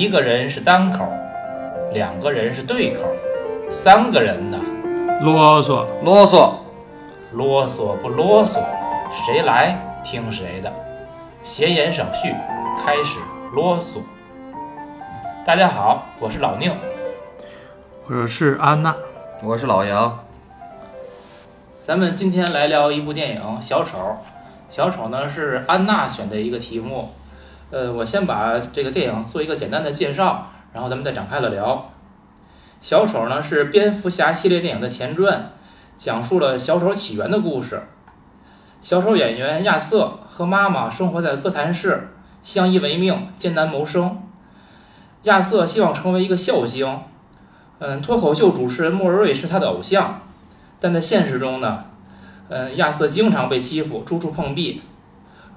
一个人是单口，两个人是对口，三个人呢，啰嗦，啰嗦，啰嗦不啰嗦，谁来听谁的。闲言少叙，开始啰嗦。大家好，我是老宁。我是安娜，我是老杨。咱们今天来聊一部电影《小丑》。小丑呢是安娜选的一个题目。呃，我先把这个电影做一个简单的介绍，然后咱们再展开了聊。小丑呢是蝙蝠侠系列电影的前传，讲述了小丑起源的故事。小丑演员亚瑟和妈妈生活在哥谭市，相依为命，艰难谋生。亚瑟希望成为一个笑星，嗯，脱口秀主持人莫瑞是他的偶像。但在现实中呢，嗯，亚瑟经常被欺负，处处碰壁，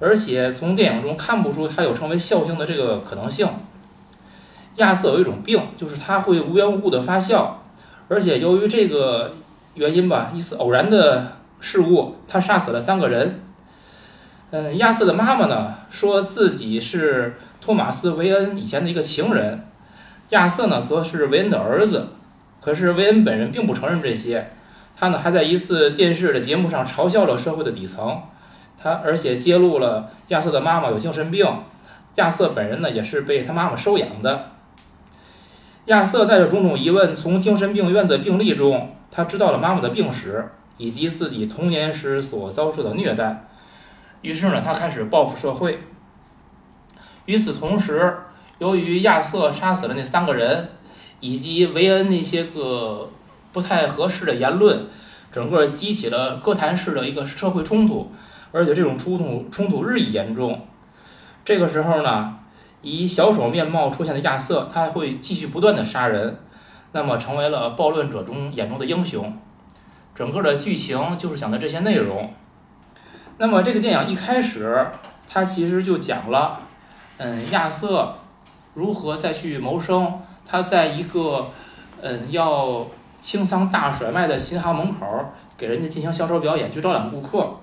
而且从电影中看不出他有成为笑星的这个可能性。亚瑟有一种病，就是他会无缘无故的发笑，而且由于这个原因吧，一次偶然的事物，他杀死了三个人。嗯，亚瑟的妈妈呢，说自己是托马斯·韦恩以前的一个情人，亚瑟呢，则是韦恩的儿子，可是韦恩本人并不承认这些。他呢还在一次电视的节目上嘲笑了社会的底层，他而且揭露了亚瑟的妈妈有精神病，亚瑟本人呢也是被他妈妈收养的。亚瑟带着种种疑问，从精神病院的病历中，他知道了妈妈的病史以及自己童年时所遭受的虐待，于是呢他开始报复社会。与此同时，由于亚瑟杀死了那三个人，以及维恩那些个。不太合适的言论，整个激起了哥谭市的一个社会冲突，而且这种冲突冲突日益严重。这个时候呢，以小丑面貌出现的亚瑟，他会继续不断的杀人，那么成为了暴乱者中眼中的英雄。整个的剧情就是讲的这些内容。那么这个电影一开始，它其实就讲了，嗯，亚瑟如何再去谋生。他在一个，嗯，要。清仓大甩卖的琴行门口，给人家进行销售表演，去招揽顾客。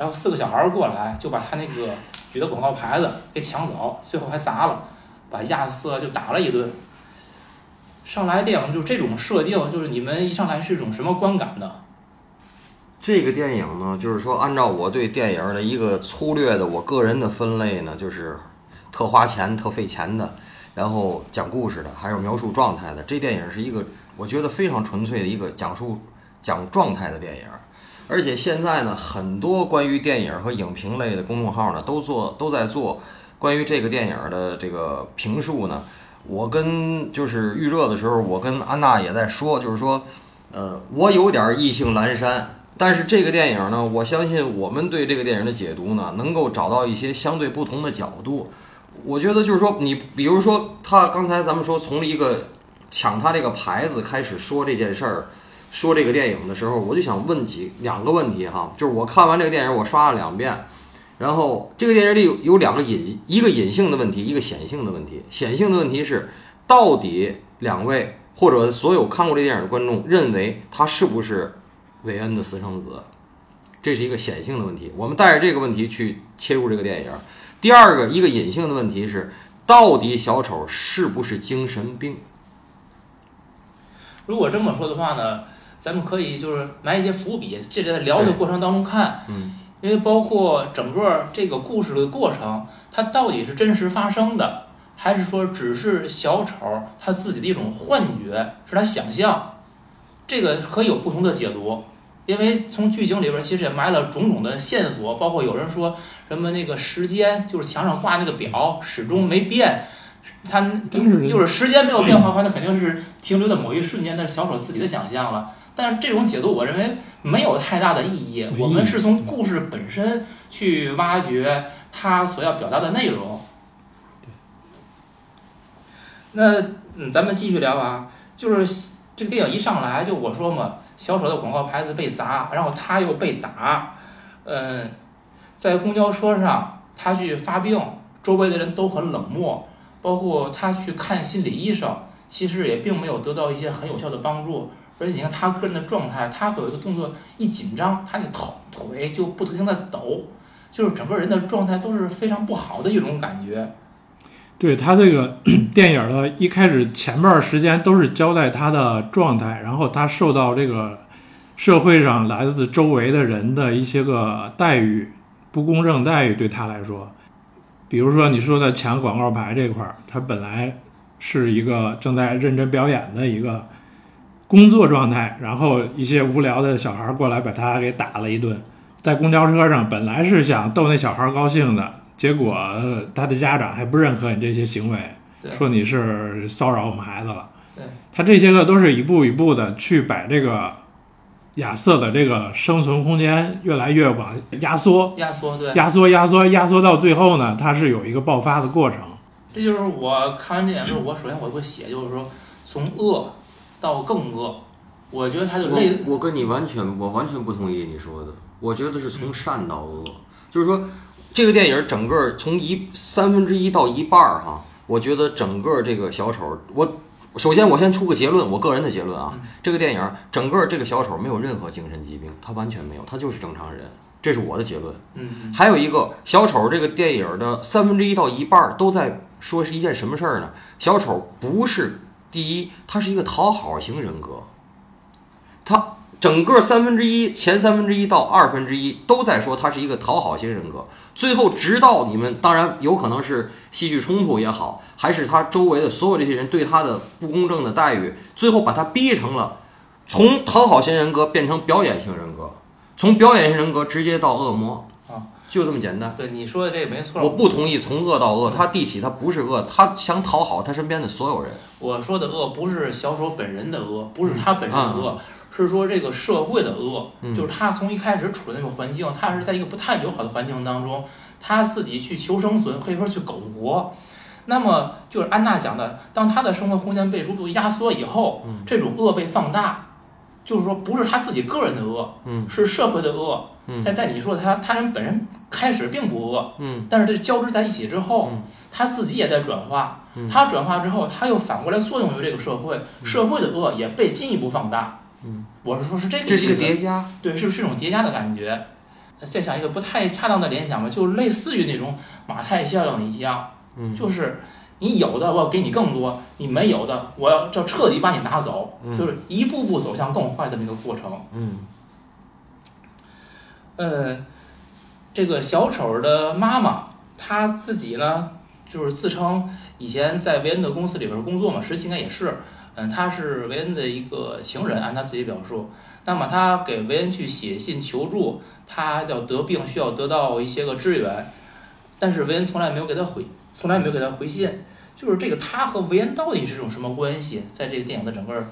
然后四个小孩过来，就把他那个举的广告牌子给抢走，最后还砸了，把亚瑟就打了一顿。上来电影就这种设定，就是你们一上来是一种什么观感呢？这个电影呢，就是说按照我对电影的一个粗略的我个人的分类呢，就是特花钱、特费钱的，然后讲故事的，还有描述状态的。这电影是一个。我觉得非常纯粹的一个讲述讲状态的电影，而且现在呢，很多关于电影和影评类的公众号呢，都做都在做关于这个电影的这个评述呢。我跟就是预热的时候，我跟安娜也在说，就是说，呃，我有点意兴阑珊，但是这个电影呢，我相信我们对这个电影的解读呢，能够找到一些相对不同的角度。我觉得就是说，你比如说他刚才咱们说从一个。抢他这个牌子开始说这件事儿，说这个电影的时候，我就想问几两个问题哈，就是我看完这个电影，我刷了两遍，然后这个电影里有有两个隐一个隐性的问题，一个显性的问题。显性的问题是，到底两位或者所有看过这电影的观众认为他是不是韦恩的私生子？这是一个显性的问题，我们带着这个问题去切入这个电影。第二个一个隐性的问题是，到底小丑是不是精神病？如果这么说的话呢，咱们可以就是埋一些伏笔，这在聊的过程当中看，嗯，因为包括整个这个故事的过程，它到底是真实发生的，还是说只是小丑他自己的一种幻觉，是他想象，这个可以有不同的解读，因为从剧情里边其实也埋了种种的线索，包括有人说什么那个时间就是墙上挂那个表始终没变。他就是时间没有变化的话，那肯定是停留在某一瞬间，那是小丑自己的想象了。但是这种解读，我认为没有太大的意义。我们是从故事本身去挖掘他所要表达的内容。那嗯，咱们继续聊啊，就是这个电影一上来就我说嘛，小丑的广告牌子被砸，然后他又被打，嗯，在公交车上他去发病，周围的人都很冷漠。包括他去看心理医生，其实也并没有得到一些很有效的帮助。而且你看他个人的状态，他会有一个动作一紧张，他的头腿就不停的抖，就是整个人的状态都是非常不好的一种感觉。对他这个 电影的一开始前半时间都是交代他的状态，然后他受到这个社会上来自周围的人的一些个待遇不公正待遇对他来说，比如说你说的抢广告牌这块儿，他本来是一个正在认真表演的一个工作状态，然后一些无聊的小孩儿过来把他给打了一顿，在公交车上本来是想逗那小孩儿高兴的。结果呃他的家长还不认可你这些行为，说你是骚扰我们孩子了。对，他这些个都是一步一步的去把这个亚瑟的这个生存空间越来越往压缩，压缩对，压缩，压缩，压缩到最后呢，它是有一个爆发的过程。这就是我看完电影之后，我首先我会写，就是说从恶到更恶，我觉得他就类我我跟你完全我完全不同意你说的，我觉得是从善到恶，就是说这个电影整个从一三分之一到一半儿哈，我觉得整个这个小丑，我首先我先出个结论，我个人的结论啊，这个电影整个这个小丑没有任何精神疾病，他完全没有，他就是正常人，这是我的结论。嗯还有一个小丑这个电影的三分之一到一半儿都在说是一件什么事儿呢？小丑不是第一，他是一个讨好型人格，他整个三分之一前三分之一到二分之一都在说他是一个讨好型人格，最后直到你们当然有可能是戏剧冲突也好，还是他周围的所有这些人对他的不公正的待遇，最后把他逼成了从讨好型人格变成表演型人格，从表演型人格直接到恶魔，就这么简单。对你说的这个没错，我不同意从恶到恶，他地起他不是恶，他想讨好他身边的所有人。我说的恶不是小丑本人的恶，不是他本人的恶，嗯是说这个社会的恶，嗯就是他从一开始处的那个环境，他是在一个不太友好的环境当中，他自己去求生存，可以说去苟活。那么就是安娜讲的，当他的生活空间被逐步压缩以后，嗯这种恶被放大，就是说不是他自己个人的恶，嗯是社会的恶。嗯在在你说他他人本人开始并不恶，嗯但是这交织在一起之后，嗯他自己也在转化。嗯他转化之后，他又反过来作用于这个社会，社会的恶也被进一步放大。嗯，我是说，是这个这是一个叠加。对，是是一种叠加的感觉。再想一个不太恰当的联想吧，就类似于那种马太效应一样，嗯就是你有的我要给你更多，你没有的我要要彻底把你拿走，嗯就是一步步走向更坏的那个过程。嗯嗯，这个小丑的妈妈，她自己呢，就是自称以前在维恩的公司里边工作嘛，实际应该也是，嗯，她是维恩的一个情人，按她自己表述。那么她给维恩去写信求助，她要得病需要得到一些个支援，但是维恩从来没有给她回，从来没有给她回信。就是这个她和维恩到底是种什么关系？在这个电影的整个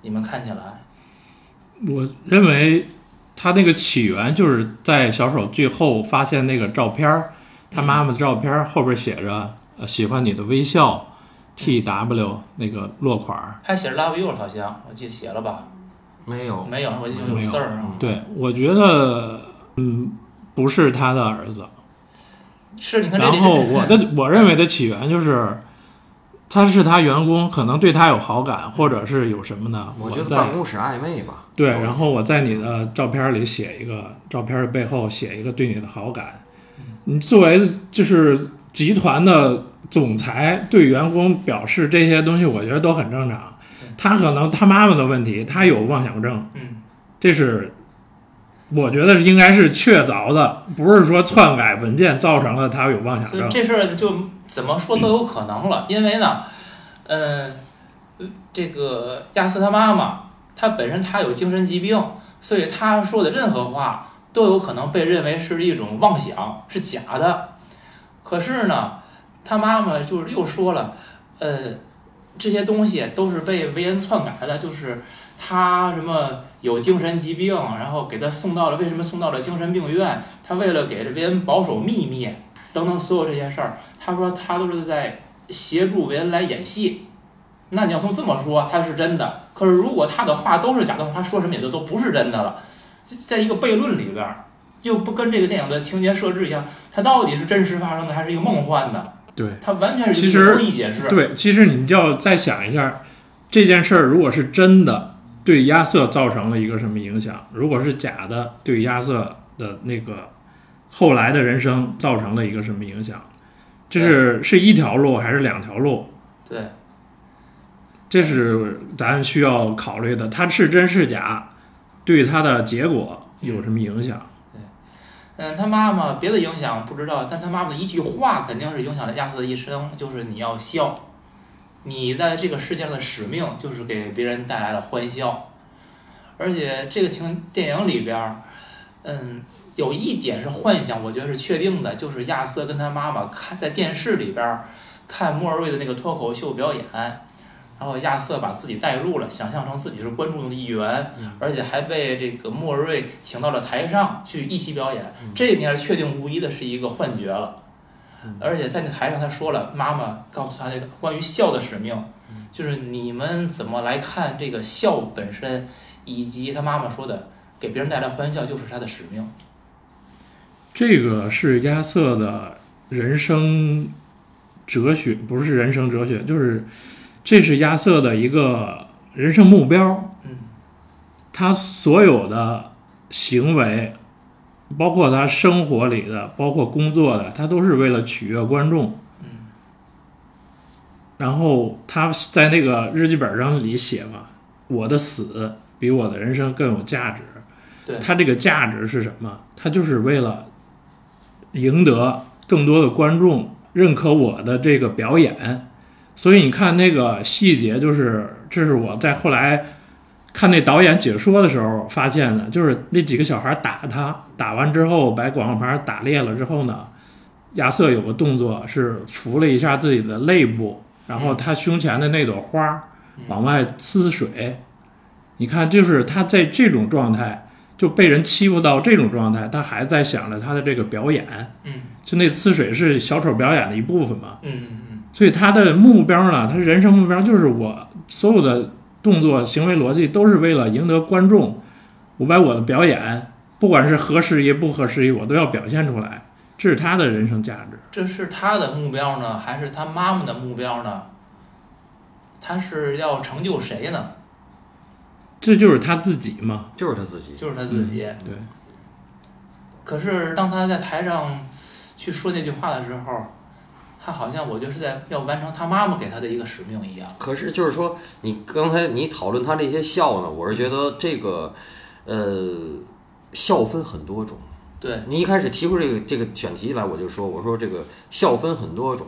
你们看起来，我认为他那个起源就是在小手最后发现那个照片儿，他妈妈的照片儿后边写着“呃喜欢你的微笑 ”，T W 那个落款儿。还写着 Love You 好像，我记得写了吧？没有。没有，我记得有有字儿啊。对，我觉得嗯不是他的儿子。是，你看这里然后我的我认为的起源就是。他是他员工，可能对他有好感，或者是有什么呢？我觉得在办公室暧昧吧。对，然后我在你的照片里写一个，照片的背后写一个对你的好感。你作为就是集团的总裁，对员工表示这些东西，我觉得都很正常。他可能他妈妈的问题，他有妄想症，嗯，这是我觉得应该是确凿的，不是说篡改文件造成了他有妄想症。这事儿就怎么说都有可能了，因为呢，嗯、这个亚瑟他妈妈，她本身她有精神疾病，所以她说的任何话都有可能被认为是一种妄想，是假的。可是呢，他妈妈就是又说了，呃，这些东西都是被维恩篡改的，就是他什么有精神疾病，然后给他送到了为什么送到了精神病院？他为了给这维恩保守秘密等等所有这些事儿，他说他都是在协助维恩来演戏。那你要从这么说，他是真的。可是如果他的话都是假的话，他说什么也就都不是真的了。在一个悖论里边儿，就不跟这个电影的情节设置一样，它到底是真实发生的还是一个梦幻的？对，它完全是一其实解释。对，其实你就要再想一下，这件事儿如果是真的，对亚瑟造成了一个什么影响？如果是假的，对亚瑟的那个后来的人生造成了一个什么影响？这是是一条路还是两条路？对，这是咱需要考虑的，它是真是假，对它的结果有什么影响？对嗯，他妈妈别的影响不知道，但他妈妈的一句话肯定是影响了亚瑟的一生，就是你要笑，你在这个世界上的使命就是给别人带来了欢笑，而且这个情电影里边儿，嗯，有一点是幻想，我觉得是确定的，就是亚瑟跟他妈妈看在电视里边儿看莫瑞的那个脱口秀表演。然后亚瑟把自己带入了，想象成自己是观众的一员，而且还被这个莫瑞请到了台上去一起表演。这应该是确定无疑的是一个幻觉了。而且在那台上，他说了，妈妈告诉他那个关于笑的使命，就是你们怎么来看这个笑本身，以及他妈妈说的给别人带来欢笑就是他的使命。这个是亚瑟的人生哲学，不是人生哲学，就是。这是亚瑟的一个人生目标，嗯，他所有的行为，包括他生活里的，包括工作的，他都是为了取悦观众，嗯。然后他在那个日记本上里写嘛：“我的死比我的人生更有价值。”对，他这个价值是什么？他就是为了赢得更多的观众认可我的这个表演。所以你看那个细节，就是这是我在后来看那导演解说的时候发现的，就是那几个小孩打他，打完之后把广告牌打裂了之后呢，亚瑟有个动作是扶了一下自己的肋部，然后他胸前的那朵花往外呲水。你看，就是他在这种状态就被人欺负到这种状态，他还在想着他的这个表演。嗯，就那呲水是小丑表演的一部分嘛。嗯嗯嗯。所以他的目标呢，他人生目标就是我所有的动作、行为逻辑都是为了赢得观众。我把我的表演，不管是合时宜不合时宜，我都要表现出来。这是他的人生价值。这是他的目标呢，还是他妈妈的目标呢？他是要成就谁呢？这就是他自己嘛，就是他自己，就是他自己。对。可是当他在台上去说那句话的时候。他好像我就是在要完成他妈妈给他的一个使命一样。可是就是说，你刚才你讨论他这些笑呢，我是觉得这个，呃，笑分很多种。对你一开始提出这个这个选题来，我就说，我说这个笑分很多种。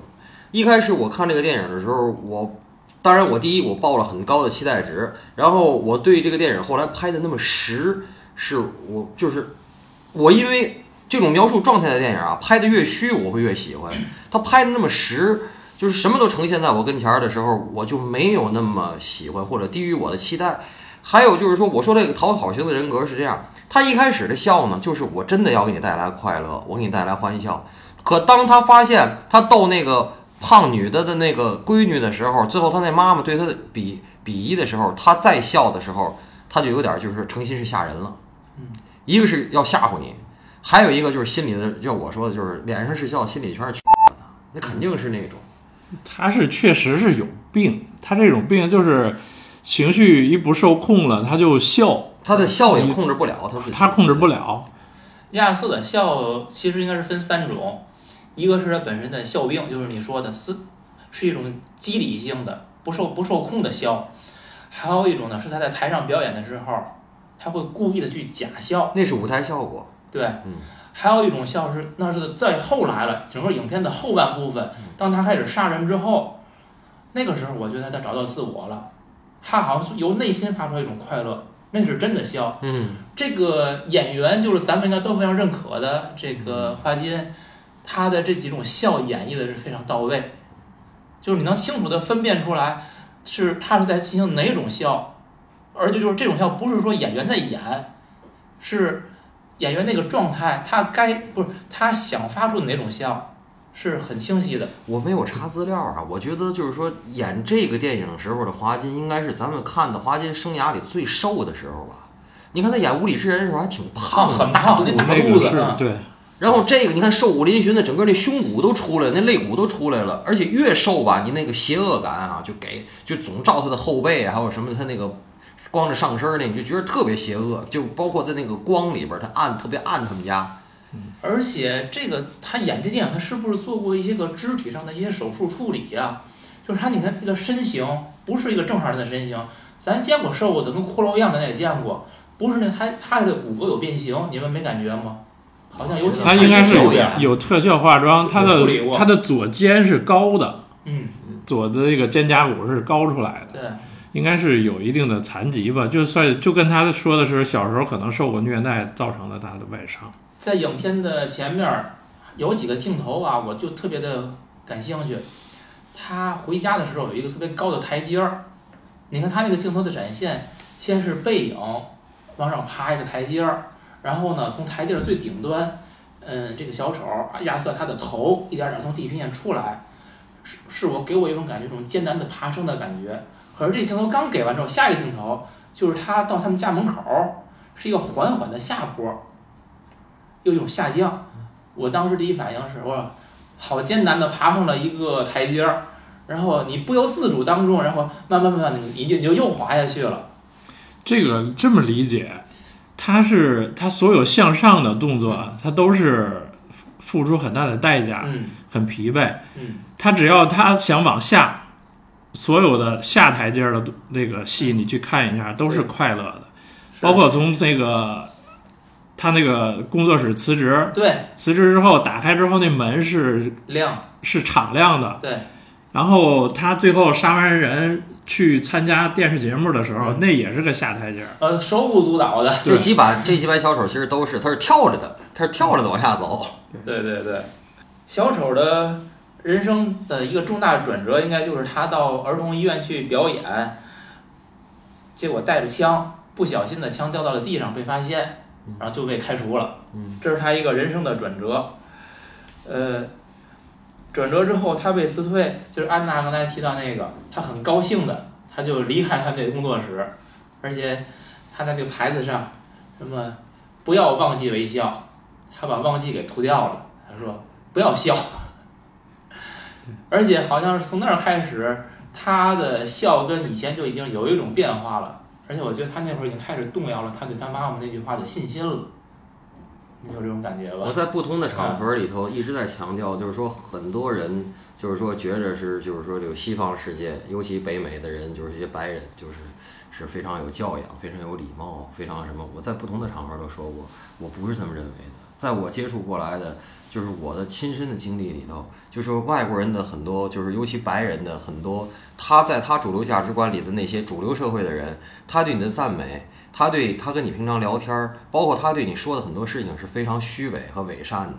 一开始我看这个电影的时候，我当然我第一我抱了很高的期待值，然后我对这个电影后来拍的那么实，是我就是我因为。这种描述状态的电影啊，拍的越虚，我会越喜欢。他拍的那么实，就是什么都呈现在我跟前儿的时候，我就没有那么喜欢，或者低于我的期待。还有就是说，我说这个讨好型的人格是这样，他一开始的笑呢，就是我真的要给你带来快乐，我给你带来欢笑。可当他发现他逗那个胖女的的那个闺女的时候，最后她那妈妈对她的鄙鄙夷的时候，她再笑的时候，她就有点就是诚心是吓人了。嗯，一个是要吓唬你。还有一个就是心里的，就我说的，就是脸上是笑，心里全是那肯定是那种。他是确实是有病，他这种病就是情绪一不受控了，他就笑，他的笑也控制不了，他自己他控制不了。亚瑟的笑其实应该是分三种，一个是他本身的笑病，就是你说的是是一种机理性的不受不受控的笑，还有一种呢是他在台上表演的时候，他会故意的去假笑，那是舞台效果。对，还有一种笑是，那是在后来了，整个影片的后半部分，当他开始杀人之后，那个时候我觉得他找到自我了，他好像是由内心发出一种快乐，那是真的笑。嗯，这个演员就是咱们应该都非常认可的这个花金，他的这几种笑演绎的是非常到位，就是你能清楚的分辨出来，是他是在进行哪种笑，而且就是这种笑不是说演员在演，是。演员那个状态，他该不是他想发出哪种笑，是很清晰的。我没有查资料啊，我觉得就是说演这个电影时候的华金，应该是咱们看的华金生涯里最瘦的时候吧。你看他演《无理之人》的时候还挺胖，很胖，那大肚子。对。然后这个你看瘦骨嶙峋的，整个那胸骨都出来了，那肋骨都出来了，而且越瘦吧，你那个邪恶感啊，就给就总照他的后背啊，还有什么他那个。光着上身儿呢，你就觉得特别邪恶，就包括在那个光里边儿，他暗特别暗，他们家而且这个他演这电影，他是不是做过一些个肢体上的一些手术处理呀、就是他，你看这个身形不是一个正常人的身形，咱见过瘦子跟骷髅一样的也见过，不是那他他这个骨骼有变形，你们没感觉吗？好像有几他应该是有特效化妆，他的他的左肩是高的，嗯，左的这个肩胛骨是高出来的，对，应该是有一定的残疾吧。就算就跟他说的是小时候可能受过虐待造成了他的外伤。在影片的前面儿有几个镜头啊，我就特别的感兴趣。他回家的时候有一个特别高的台阶儿，你看他那个镜头的展现，先是背影往上爬一个台阶儿，然后呢从台阶儿最顶端，嗯，这个小丑亚瑟他的头一点点从地平线出来，是是我给我一种感觉，一种艰难的爬升的感觉。可是这镜头刚给完之后，下一个镜头就是他到他们家门口，是一个缓缓的下坡。又一种下降。我当时第一反应是，我好艰难的爬上了一个台阶儿，然后你不由自主当中，然后慢慢慢慢的你你就又滑下去了。这个这么理解，他是他所有向上的动作，他都是付出很大的代价，嗯很疲惫。嗯，他只要他想往下，所有的下台阶儿的那个戏，你去看一下，都是快乐的。包括从那个他那个工作室辞职，对辞职之后打开之后，那门是亮，是敞亮的。对然后他最后杀完人去参加电视节目的时候，嗯那也是个下台阶儿。呃手舞足蹈的。这几把这几把小丑其实都是，他是跳着的，他是跳着的往下走。对对对，小丑的人生的一个重大转折，应该就是他到儿童医院去表演，结果带着枪，不小心的枪掉到了地上被发现，然后就被开除了。嗯，这是他一个人生的转折。呃，转折之后，他被辞退，就是安娜刚才提到那个，他很高兴的，他就离开他那个工作室，而且他在那个牌子上什么不要忘记微笑，他把忘记给涂掉了，他说不要笑，而且好像是从那儿开始，他的笑跟以前就已经有一种变化了，而且我觉得他那会儿已经开始动摇了他对他妈妈那句话的信心了，你有这种感觉吧我？在不同的场合里头一直在强调，就是说很多人就是说觉着是就是说这个西方世界，尤其北美的人，就是一些白人，就是是非常有教养、非常有礼貌、非常什么。我在不同的场合都说过，我不是这么认为的。在我接触过来的，就是我的亲身的经历里头，就是外国人的很多，就是尤其白人的很多，他在他主流价值观里的那些主流社会的人，他对你的赞美，他对他跟你平常聊天儿，包括他对你说的很多事情是非常虚伪和伪善的。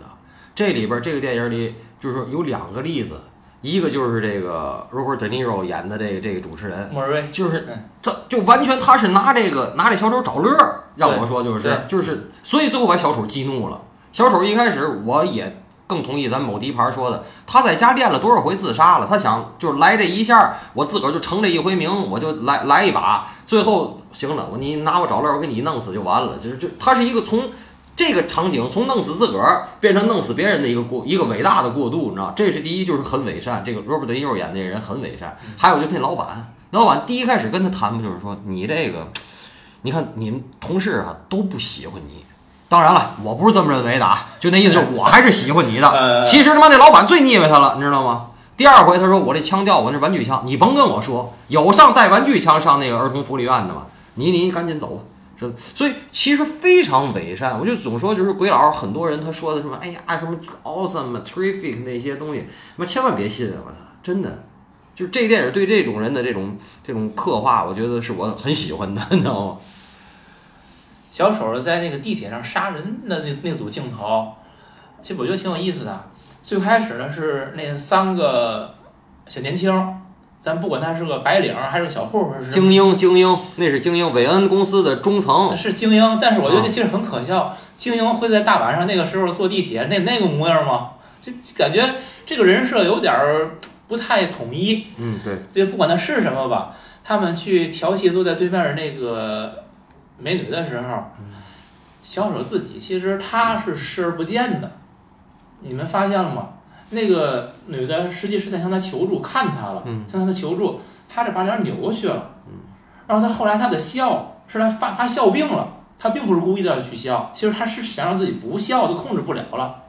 这里边儿这个电影里就是说有两个例子，一个就是这个 Robert De Niro 演的这个这个主持人，莫瑞，就是嗯他就完全他是拿这个拿这小丑找乐儿，让我说就是就是，所以最后把小丑激怒了。小丑一开始我也更同意咱某第一盘说的，他在家练了多少回自杀了，他想就是来这一下，我自个儿就成这一回名，我就来来一把，最后行了，我你拿我找乐，我给你弄死就完了。就是就他是一个从这个场景从弄死自个儿变成弄死别人的一个过一个伟大的过渡，你知道？这是第一，就是很伪善。这个 Robert De Niro 演的这人很伪善。还有就那老板，老板第一开始跟他谈不就是说你这个，你看你们同事啊都不喜欢你。当然了，我不是这么认为的啊，就那意思就是我还是喜欢你的。呃其实他妈那老板最腻歪他了，你知道吗？第二回他说我这枪掉我那玩具枪，你甭跟我说，有上带玩具枪上那个儿童福利院的吗？你你赶紧走吧。是的，所以其实非常伪善。我就总说，就是鬼佬很多人他说的什么，哎呀什么 awesome、terrific 那些东西，妈千万别信，我操，真的。就是这个电影对这种人的这种这种刻画，我觉得是我很喜欢的，你知道吗？小丑在那个地铁上杀人的那那组镜头，其实我觉得挺有意思的。最开始呢是那三个小年轻，咱不管他是个白领还是个小混混，是精英，精英，那是精英，韦恩公司的中层。是精英，但是我觉得其实很可笑。精英会在大晚上那个时候坐地铁那那个模样吗？就就感觉这个人设有点儿不太统一。嗯，对，就不管他是什么吧，他们去调戏坐在对面的那个美女的时候，小丑自己其实他是视而不见的，你们发现了吗？那个女的实际是在向他求助，看他了，嗯向他求助，他这把脸扭过去了，然后他后来他的笑是他发发笑病了，他并不是故意的要去笑，其实他是想让自己不笑，就控制不了了。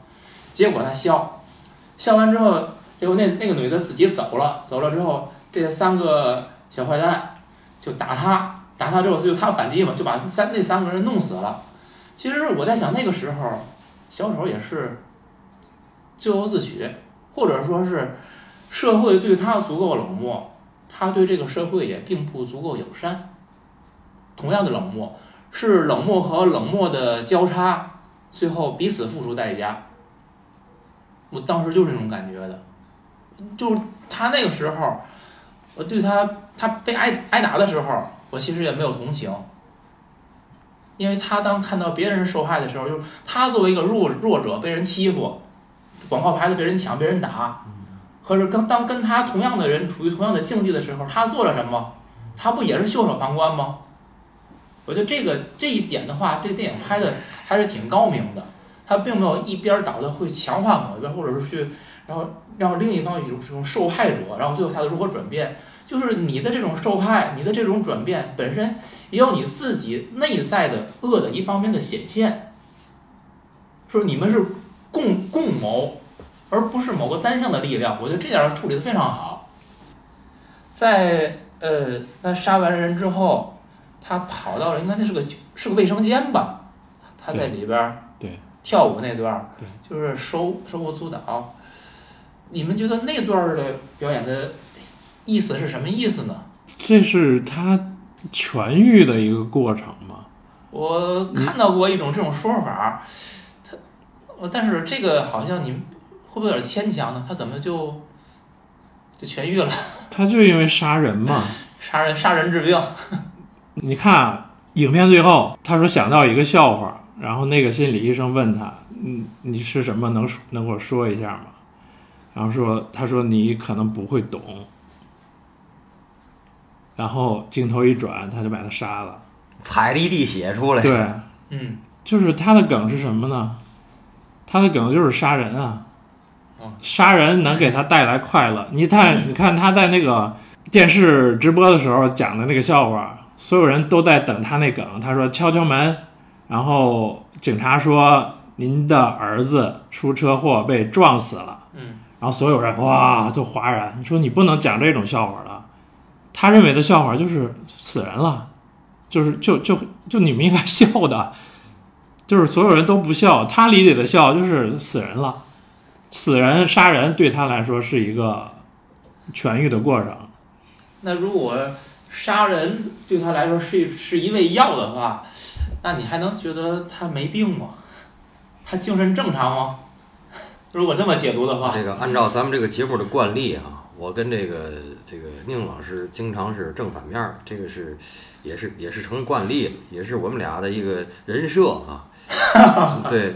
结果他笑，笑完之后，结果那那个女的自己走了，走了之后，这三个小坏蛋就打他，打他之后就他反击嘛，就把三那三个人弄死了。其实我在想，那个时候小丑也是咎由自取，或者说是社会对他足够冷漠，他对这个社会也并不足够友善。同样的冷漠，是冷漠和冷漠的交叉，最后彼此付出代价。我当时就是这种感觉的，就他那个时候，我对他他被挨挨打的时候，我其实也没有同情，因为他当看到别人受害的时候，就是他作为一个弱弱者被人欺负，广告牌子被人抢被人打，可是跟当跟他同样的人处于同样的境地的时候，他做了什么？他不也是袖手旁观吗？我觉得这个这一点的话，这电影拍的还是挺高明的。他并没有一边倒的会强化某一边，或者是去，然后让另一方有这种受害者，然后最后他如何转变？就是你的这种受害，你的这种转变本身也有你自己内在的恶的一方面的显现。说你们是共共谋，而不是某个单向的力量。我觉得这点处理的非常好。在呃，他杀完人之后，他跑到了应该那是个是个卫生间吧？他在里边儿。对。跳舞那段就是手手舞足蹈。你们觉得那段儿的表演的意思是什么意思呢？这是他痊愈的一个过程吗？我看到过一种这种说法，他，我但是这个好像你会不会有点牵强呢？他怎么就就痊愈了？他就因为杀人嘛，杀人杀人治病。你看影片最后，他说想到一个笑话。然后那个心理医生问他：“嗯，你是什么？能能给我说一下吗？”然后说：“他说你可能不会懂。”然后镜头一转，他就把他杀了，踩了一地血出来。对，嗯，就是他的梗是什么呢？他的梗就是杀人啊！杀人能给他带来快乐。你看，你看他在那个电视直播的时候讲的那个笑话，所有人都在等他那梗。他说：“敲敲门。”然后警察说：“您的儿子出车祸被撞死了。”嗯，然后所有人哇就哗然。你说你不能讲这种笑话了。他认为的笑话就是死人了，就是就就就你们应该笑的，就是所有人都不笑。他理解的笑就是死人了，死人杀人对他来说是一个痊愈的过程。那如果杀人对他来说是是一味药的话？那你还能觉得他没病吗？他精神正常吗？如果这么解读的话，这个按照咱们这个节目的惯例啊，我跟这个这个宁老师经常是正反面儿，这个是也是也是成惯例了，也是我们俩的一个人设啊。对，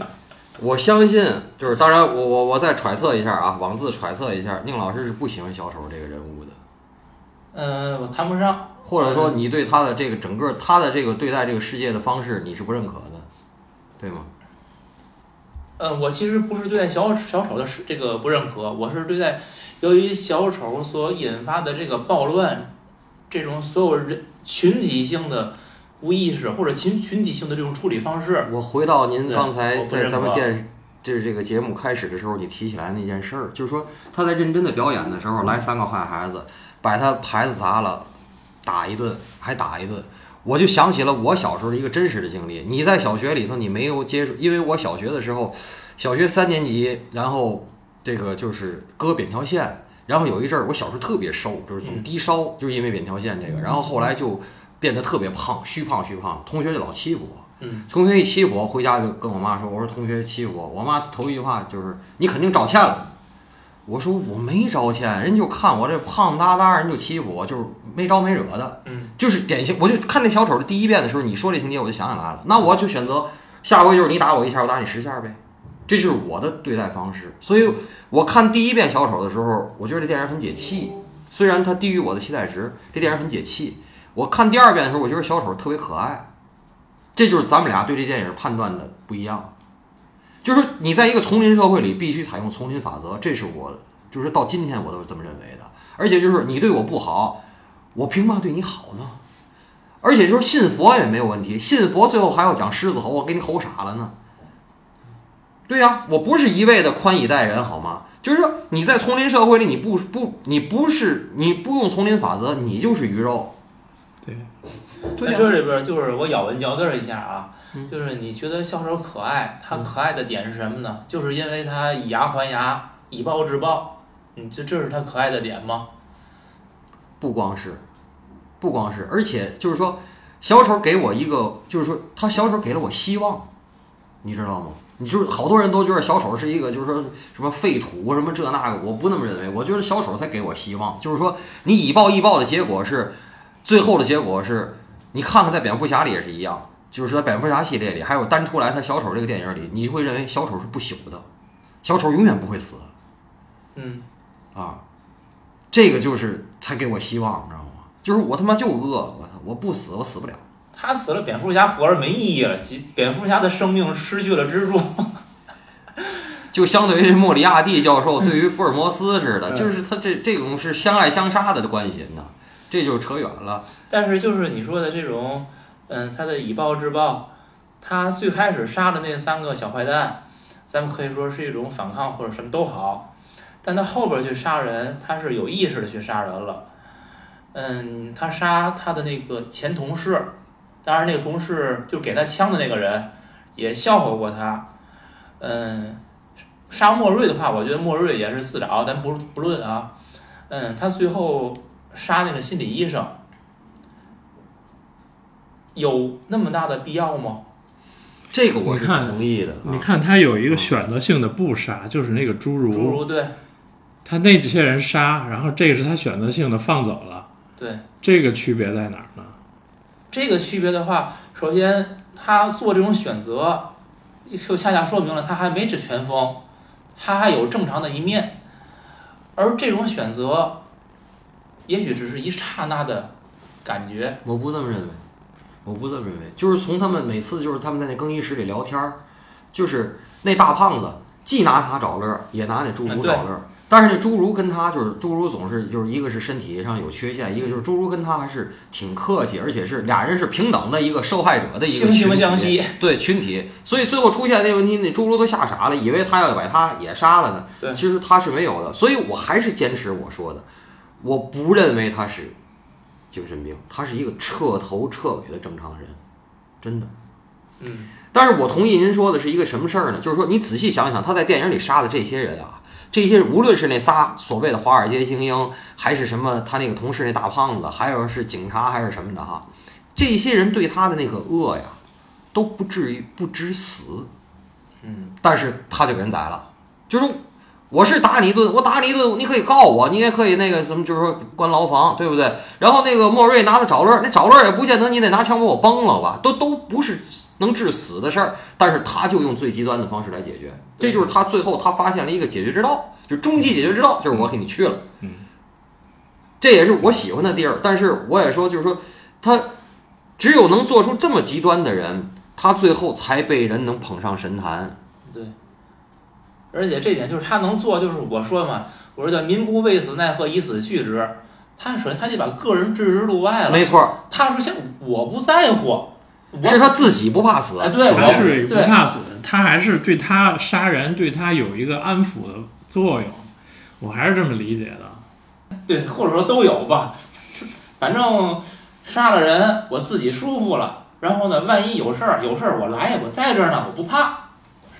我相信就是当然，我我我再揣测一下啊，妄自揣测一下，宁老师是不喜欢小丑这个人物的。嗯，我谈不上。或者说，你对他的这个整个他的这个对待这个世界的方式，你是不认可的，对吗？嗯，我其实不是对待小小丑的这个不认可，我是对待由于小丑所引发的这个暴乱，这种所有人群体性的无意识或者群群体性的这种处理方式。我回到您刚才在咱们电视就是这个节目开始的时候，你提起来那件事儿，就是说他在认真的表演的时候，来三个坏孩子把他牌子砸了。打一顿还打一顿，我就想起了我小时候的一个真实的经历。你在小学里头，你没有接触，因为我小学的时候，小学三年级，然后这个就是割扁条线，然后有一阵儿我小时候特别瘦，就是总低烧，就是因为扁条线这个，然后后来就变得特别胖，虚胖虚胖，同学就老欺负我。嗯，同学一欺负我，回家就跟我妈说，我说同学欺负我，我妈头一句话就是你肯定招欠了。我说我没招欠，人就看我这胖哒哒，人就欺负我，就是没招没惹的，嗯，就是典型。我就看那小丑的第一遍的时候，你说这情节，我就想起来了。那我就选择下回就是你打我一下，我打你十下呗，这就是我的对待方式。所以我看第一遍小丑的时候，我觉得这电影很解气，虽然它低于我的期待值，这电影很解气。我看第二遍的时候，我觉得小丑特别可爱，这就是咱们俩对这电影判断的不一样。就是你在一个丛林社会里，必须采用丛林法则，这是我，就是到今天我都是这么认为的。而且就是你对我不好，我凭嘛对你好呢？而且就是信佛也没有问题，信佛最后还要讲狮子吼，我给你吼傻了呢。对呀、我不是一味的宽以待人，好吗？就是说你在丛林社会里，你不不你不是你不用丛林法则，你就是鱼肉。对，对呀、那这里边就是我咬文嚼字儿一下啊，嗯就是你觉得小丑可爱，他可爱的点是什么呢？就是因为他以牙还牙，以暴制暴，你，这这是他可爱的点吗？不光是，不光是，而且就是说，小丑给我一个，就是说他小丑给了我希望，你知道吗？你就是好多人都觉得小丑是一个，就是说什么废土什么这那个，我不那么认为。我觉得小丑才给我希望，就是说你以暴易暴的结果是，最后的结果是，你看看在蝙蝠侠里也是一样，就是在蝙蝠侠系列里，还有单出来他小丑这个电影里，你会认为小丑是不朽的，小丑永远不会死嗯，啊。这个就是才给我希望，你知道吗？就是我他妈就饿，我操，我不死我死不了。他死了，蝙蝠侠活着没意义了，其蝙蝠侠的生命失去了支柱。就相对于莫里亚蒂教授对于福尔摩斯似的，嗯就是他这这种是相爱相杀的关系呢，这就扯远了。但是就是你说的这种，嗯，他的以暴制暴，他最开始杀的那三个小坏蛋，咱们可以说是一种反抗或者什么都好，但他后边去杀人，他是有意识的去杀人了。嗯，他杀他的那个前同事，当然那个同事就给他枪的那个人也笑话过他。嗯，杀莫瑞的话，我觉得莫瑞也是自找，咱不不论啊。嗯，他最后杀那个心理医生，有那么大的必要吗？这个我是同意的。啊你看他有一个选择性的不杀，就是那个侏儒，侏儒对他那几些人杀，然后这个是他选择性的放走了，对，这个区别在哪儿呢？这个区别的话，首先他做这种选择，就恰恰说明了他还没指全疯，他还有正常的一面，而这种选择，也许只是一刹那的感觉。我不这么认为，我不这么认为。就是从他们每次就是他们在那更衣室里聊天儿，就是那大胖子既拿他找乐儿，也拿那侏儒嗯对找乐儿。但是那侏儒跟他就是侏儒总是就是一个是身体上有缺陷，一个就是侏儒跟他还是挺客气，而且是俩人是平等的一个受害者的一个惺惺相惜，对群体，所以最后出现那问题，那侏儒都吓傻了，以为他要把他也杀了呢。对其实他是没有的，所以我还是坚持我说的，我不认为他是精神病，他是一个彻头彻尾的正常人，真的。嗯，但是我同意您说的是一个什么事儿呢？就是说你仔细想想，他在电影里杀的这些人啊，这些无论是那仨所谓的华尔街精英，还是什么他那个同事那大胖子，还有是警察还是什么的哈，这些人对他的那个恶呀，都不至于不知死。嗯，但是他就给人宰了，就是我是打你一顿，我打你一顿，你可以告我，你也可以那个什么，就是说关牢房，对不对？然后那个莫瑞拿着找乐，那找乐也不见得你得拿枪把我崩了吧，都都不是能致死的事儿，但是他就用最极端的方式来解决，这就是他最后他发现了一个解决之道，就是终极解决之道，就是我给你去了，嗯，这也是我喜欢的地儿，但是我也说，就是说他只有能做出这么极端的人，他最后才被人能捧上神坛。对。而且这点就是他能做，就是我说嘛，我说叫民不畏死，奈何以死惧之。他首先他就把个人置之度外了。没错儿，他说像我不在乎，我是他自己不怕死。哎对我他是不怕死，他还是对他杀人对他有一个安抚的作用，我还是这么理解的。对，或者说都有吧。反正杀了人，我自己舒服了。然后呢，万一有事儿，有事儿我来，我在这儿呢，我不怕，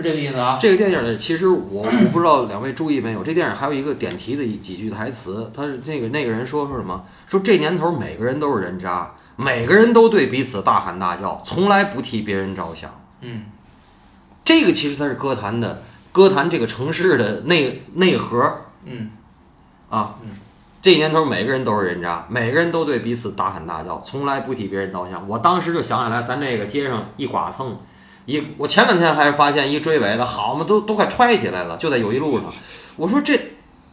是这个意思啊？这个电影呢，其实我我不知道两位注意没有，这电影还有一个点题的一几句台词，他是那个那个人说说什么？说这年头每个人都是人渣，每个人都对彼此大喊大叫，从来不替别人着想。嗯，这个其实才是歌坛的歌坛这个城市的内内核嗯，啊嗯。这年头每个人都是人渣，每个人都对彼此大喊大叫，从来不替别人着想。我当时就想起来，咱这个街上一剐蹭，一我前两天还发现一追尾的，好嘛，都都快揣起来了，就在友谊路上。我说这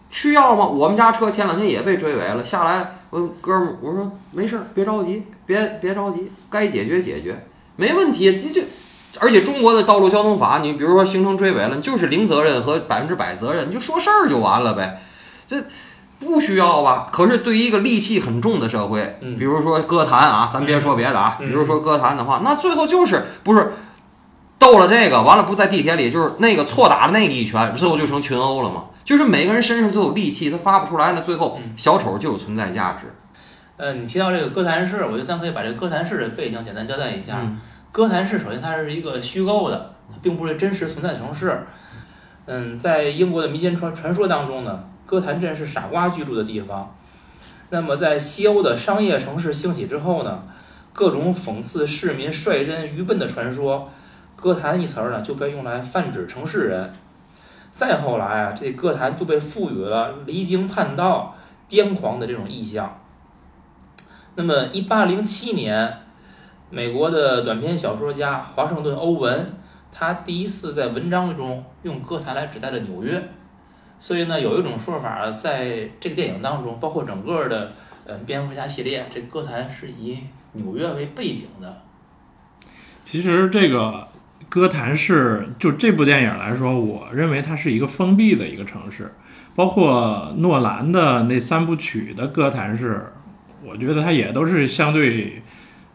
需要吗？我们家车前两天也被追尾了，下来我哥们儿，我说没事儿，别着急，别别着急，该解决解决，没问题。这这，而且中国的道路交通法，你比如说形成追尾了，你就是零责任和百分之百责任，你就说事儿就完了呗。这不需要吧？可是对于一个戾气很重的社会，嗯比如说歌坛啊，咱别说别的啊，嗯比如说歌坛的话，那最后就是不是斗了这个，完了不在地铁里，就是那个错打了那个一拳，最后就成群殴了嘛。就是每个人身上都有戾气，他发不出来，那最后嗯小丑就有存在价值。呃，你提到这个哥谭市，我觉得咱可以把这个哥谭市的背景简单交代一下。嗯歌坛市首先它是一个虚构的，它并不是真实存在的城市。嗯，在英国的民间传传说当中呢，哥谭镇是傻瓜居住的地方。那么在西欧的商业城市兴起之后呢，各种讽刺市民率真愚笨的传说，歌坛一词儿呢就被用来泛指城市人。再后来啊，这歌坛就被赋予了离经叛道、癫狂的这种意象。那么，一八零七年，美国的短篇小说家华盛顿·欧文，他第一次在文章中用歌坛来指代了纽约。所以呢，有一种说法，在这个电影当中，包括整个的呃蝙蝠侠系列，这歌坛是以纽约为背景的。其实这个歌坛市，就这部电影来说，我认为它是一个封闭的一个城市，包括诺兰的那三部曲的哥谭市，我觉得它也都是相对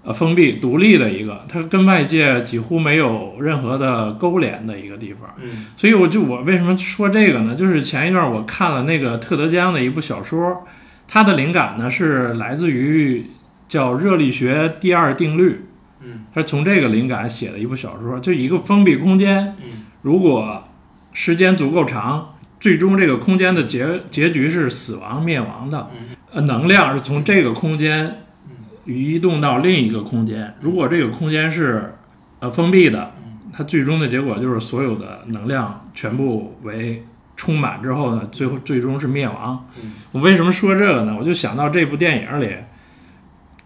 呃封闭、独立的一个，它跟外界几乎没有任何的勾连的一个地方。嗯所以我就我为什么说这个呢？就是前一段我看了那个特德·江的一部小说，它的灵感呢是来自于叫热力学第二定律。嗯他是从这个灵感写了一部小说，就一个封闭空间，嗯如果时间足够长，最终这个空间的结结局是死亡灭亡的。嗯呃，能量是从这个空间移动到另一个空间，如果这个空间是呃封闭的，它最终的结果就是所有的能量全部为充满之后呢，最后最终是灭亡。嗯我为什么说这个呢？我就想到这部电影里，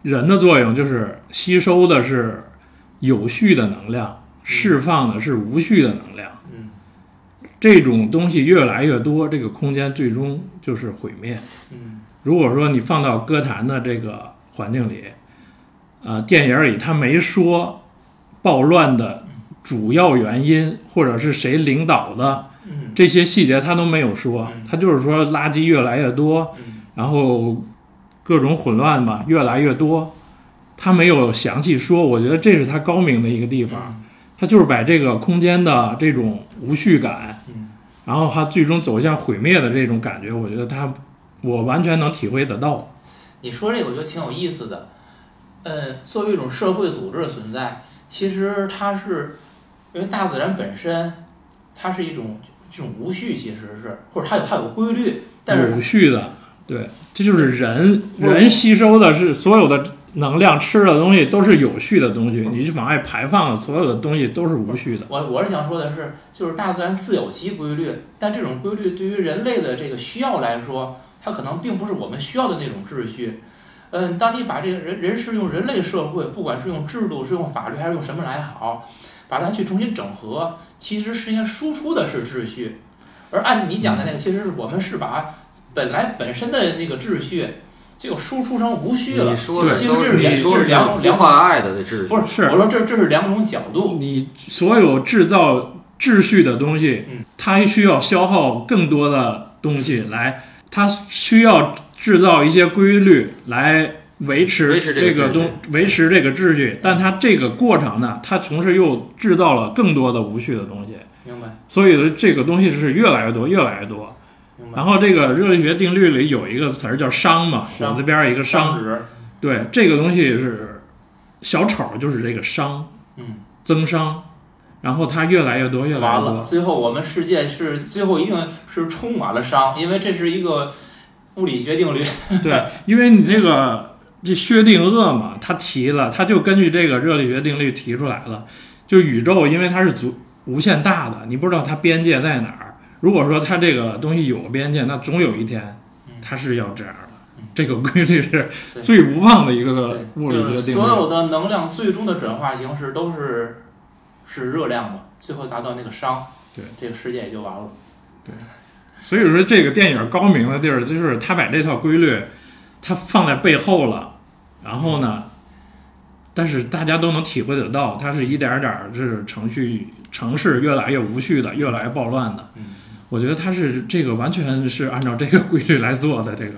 人的作用就是吸收的是有序的能量，释放的是无序的能量。嗯这种东西越来越多，这个空间最终就是毁灭。嗯如果说你放到歌坛的这个环境里，呃，电影里他没说暴乱的主要原因，或者是谁领导的嗯这些细节，他都没有说嗯。他就是说垃圾越来越多，嗯然后各种混乱嘛越来越多，他没有详细说。我觉得这是他高明的一个地方，他就是把这个空间的这种无序感，嗯然后他最终走向毁灭的这种感觉，我觉得他我完全能体会得到。你说这个我觉得挺有意思的。呃，作为一种社会组织的存在，其实它是因为大自然本身，它是一种这种无序，其实是或者它有它有规律，但是无序的，对，这就是人人吸收的是所有的能量，吃的东西都是有序的东西，你去往外排放的所有的东西都是无序的。我我是想说的是，就是大自然自有其规律，但这种规律对于人类的这个需要来说，它可能并不是我们需要的那种秩序。嗯，当你把这个人人是用人类社会，不管是用制度、是用法律还是用什么来好，把它去重新整合，其实实际上输出的是秩序。而按你讲的那个，其实是我们是把本来本身的那个秩序就输出成无序了。你说的其实这是两，两种两呼唤爱的秩序，不是，是我说这这是两种角度。你所有制造秩序的东西嗯，它需要消耗更多的东西来，它需要制造一些规律来维持这个东维持这个秩序，但它这个过程呢，它同时又制造了更多的无序的东西，明白，所以这个东西是越来越多，越来越多。然后这个热力学定律里有一个词儿叫熵嘛，熵火字边儿一个熵，值，对，这个东西是小丑，就是这个熵嗯，增熵，然后它越来越多，越来越多。最后我们世界是最后一定是充满了熵，因为这是一个物理学定律。对，因为你这个这薛定谔嘛，他提了，他就根据这个热力学定律提出来了，就宇宙因为它是足无限大的，你不知道它边界在哪儿。如果说它这个东西有边界，那总有一天嗯它是要这样的。这个规律是最无望的一个，物理学定律。所有的能量最终的转化形式都是是热量嘛，最后达到那个熵，对，这个世界也就完了。对所以说这个电影高明的地儿，就是他把这套规律，他放在背后了，然后呢，但是大家都能体会得到，它是一点儿点儿是程序城市越来越无序的，越来越暴乱的。嗯我觉得他是这个完全是按照这个规律来做的。这个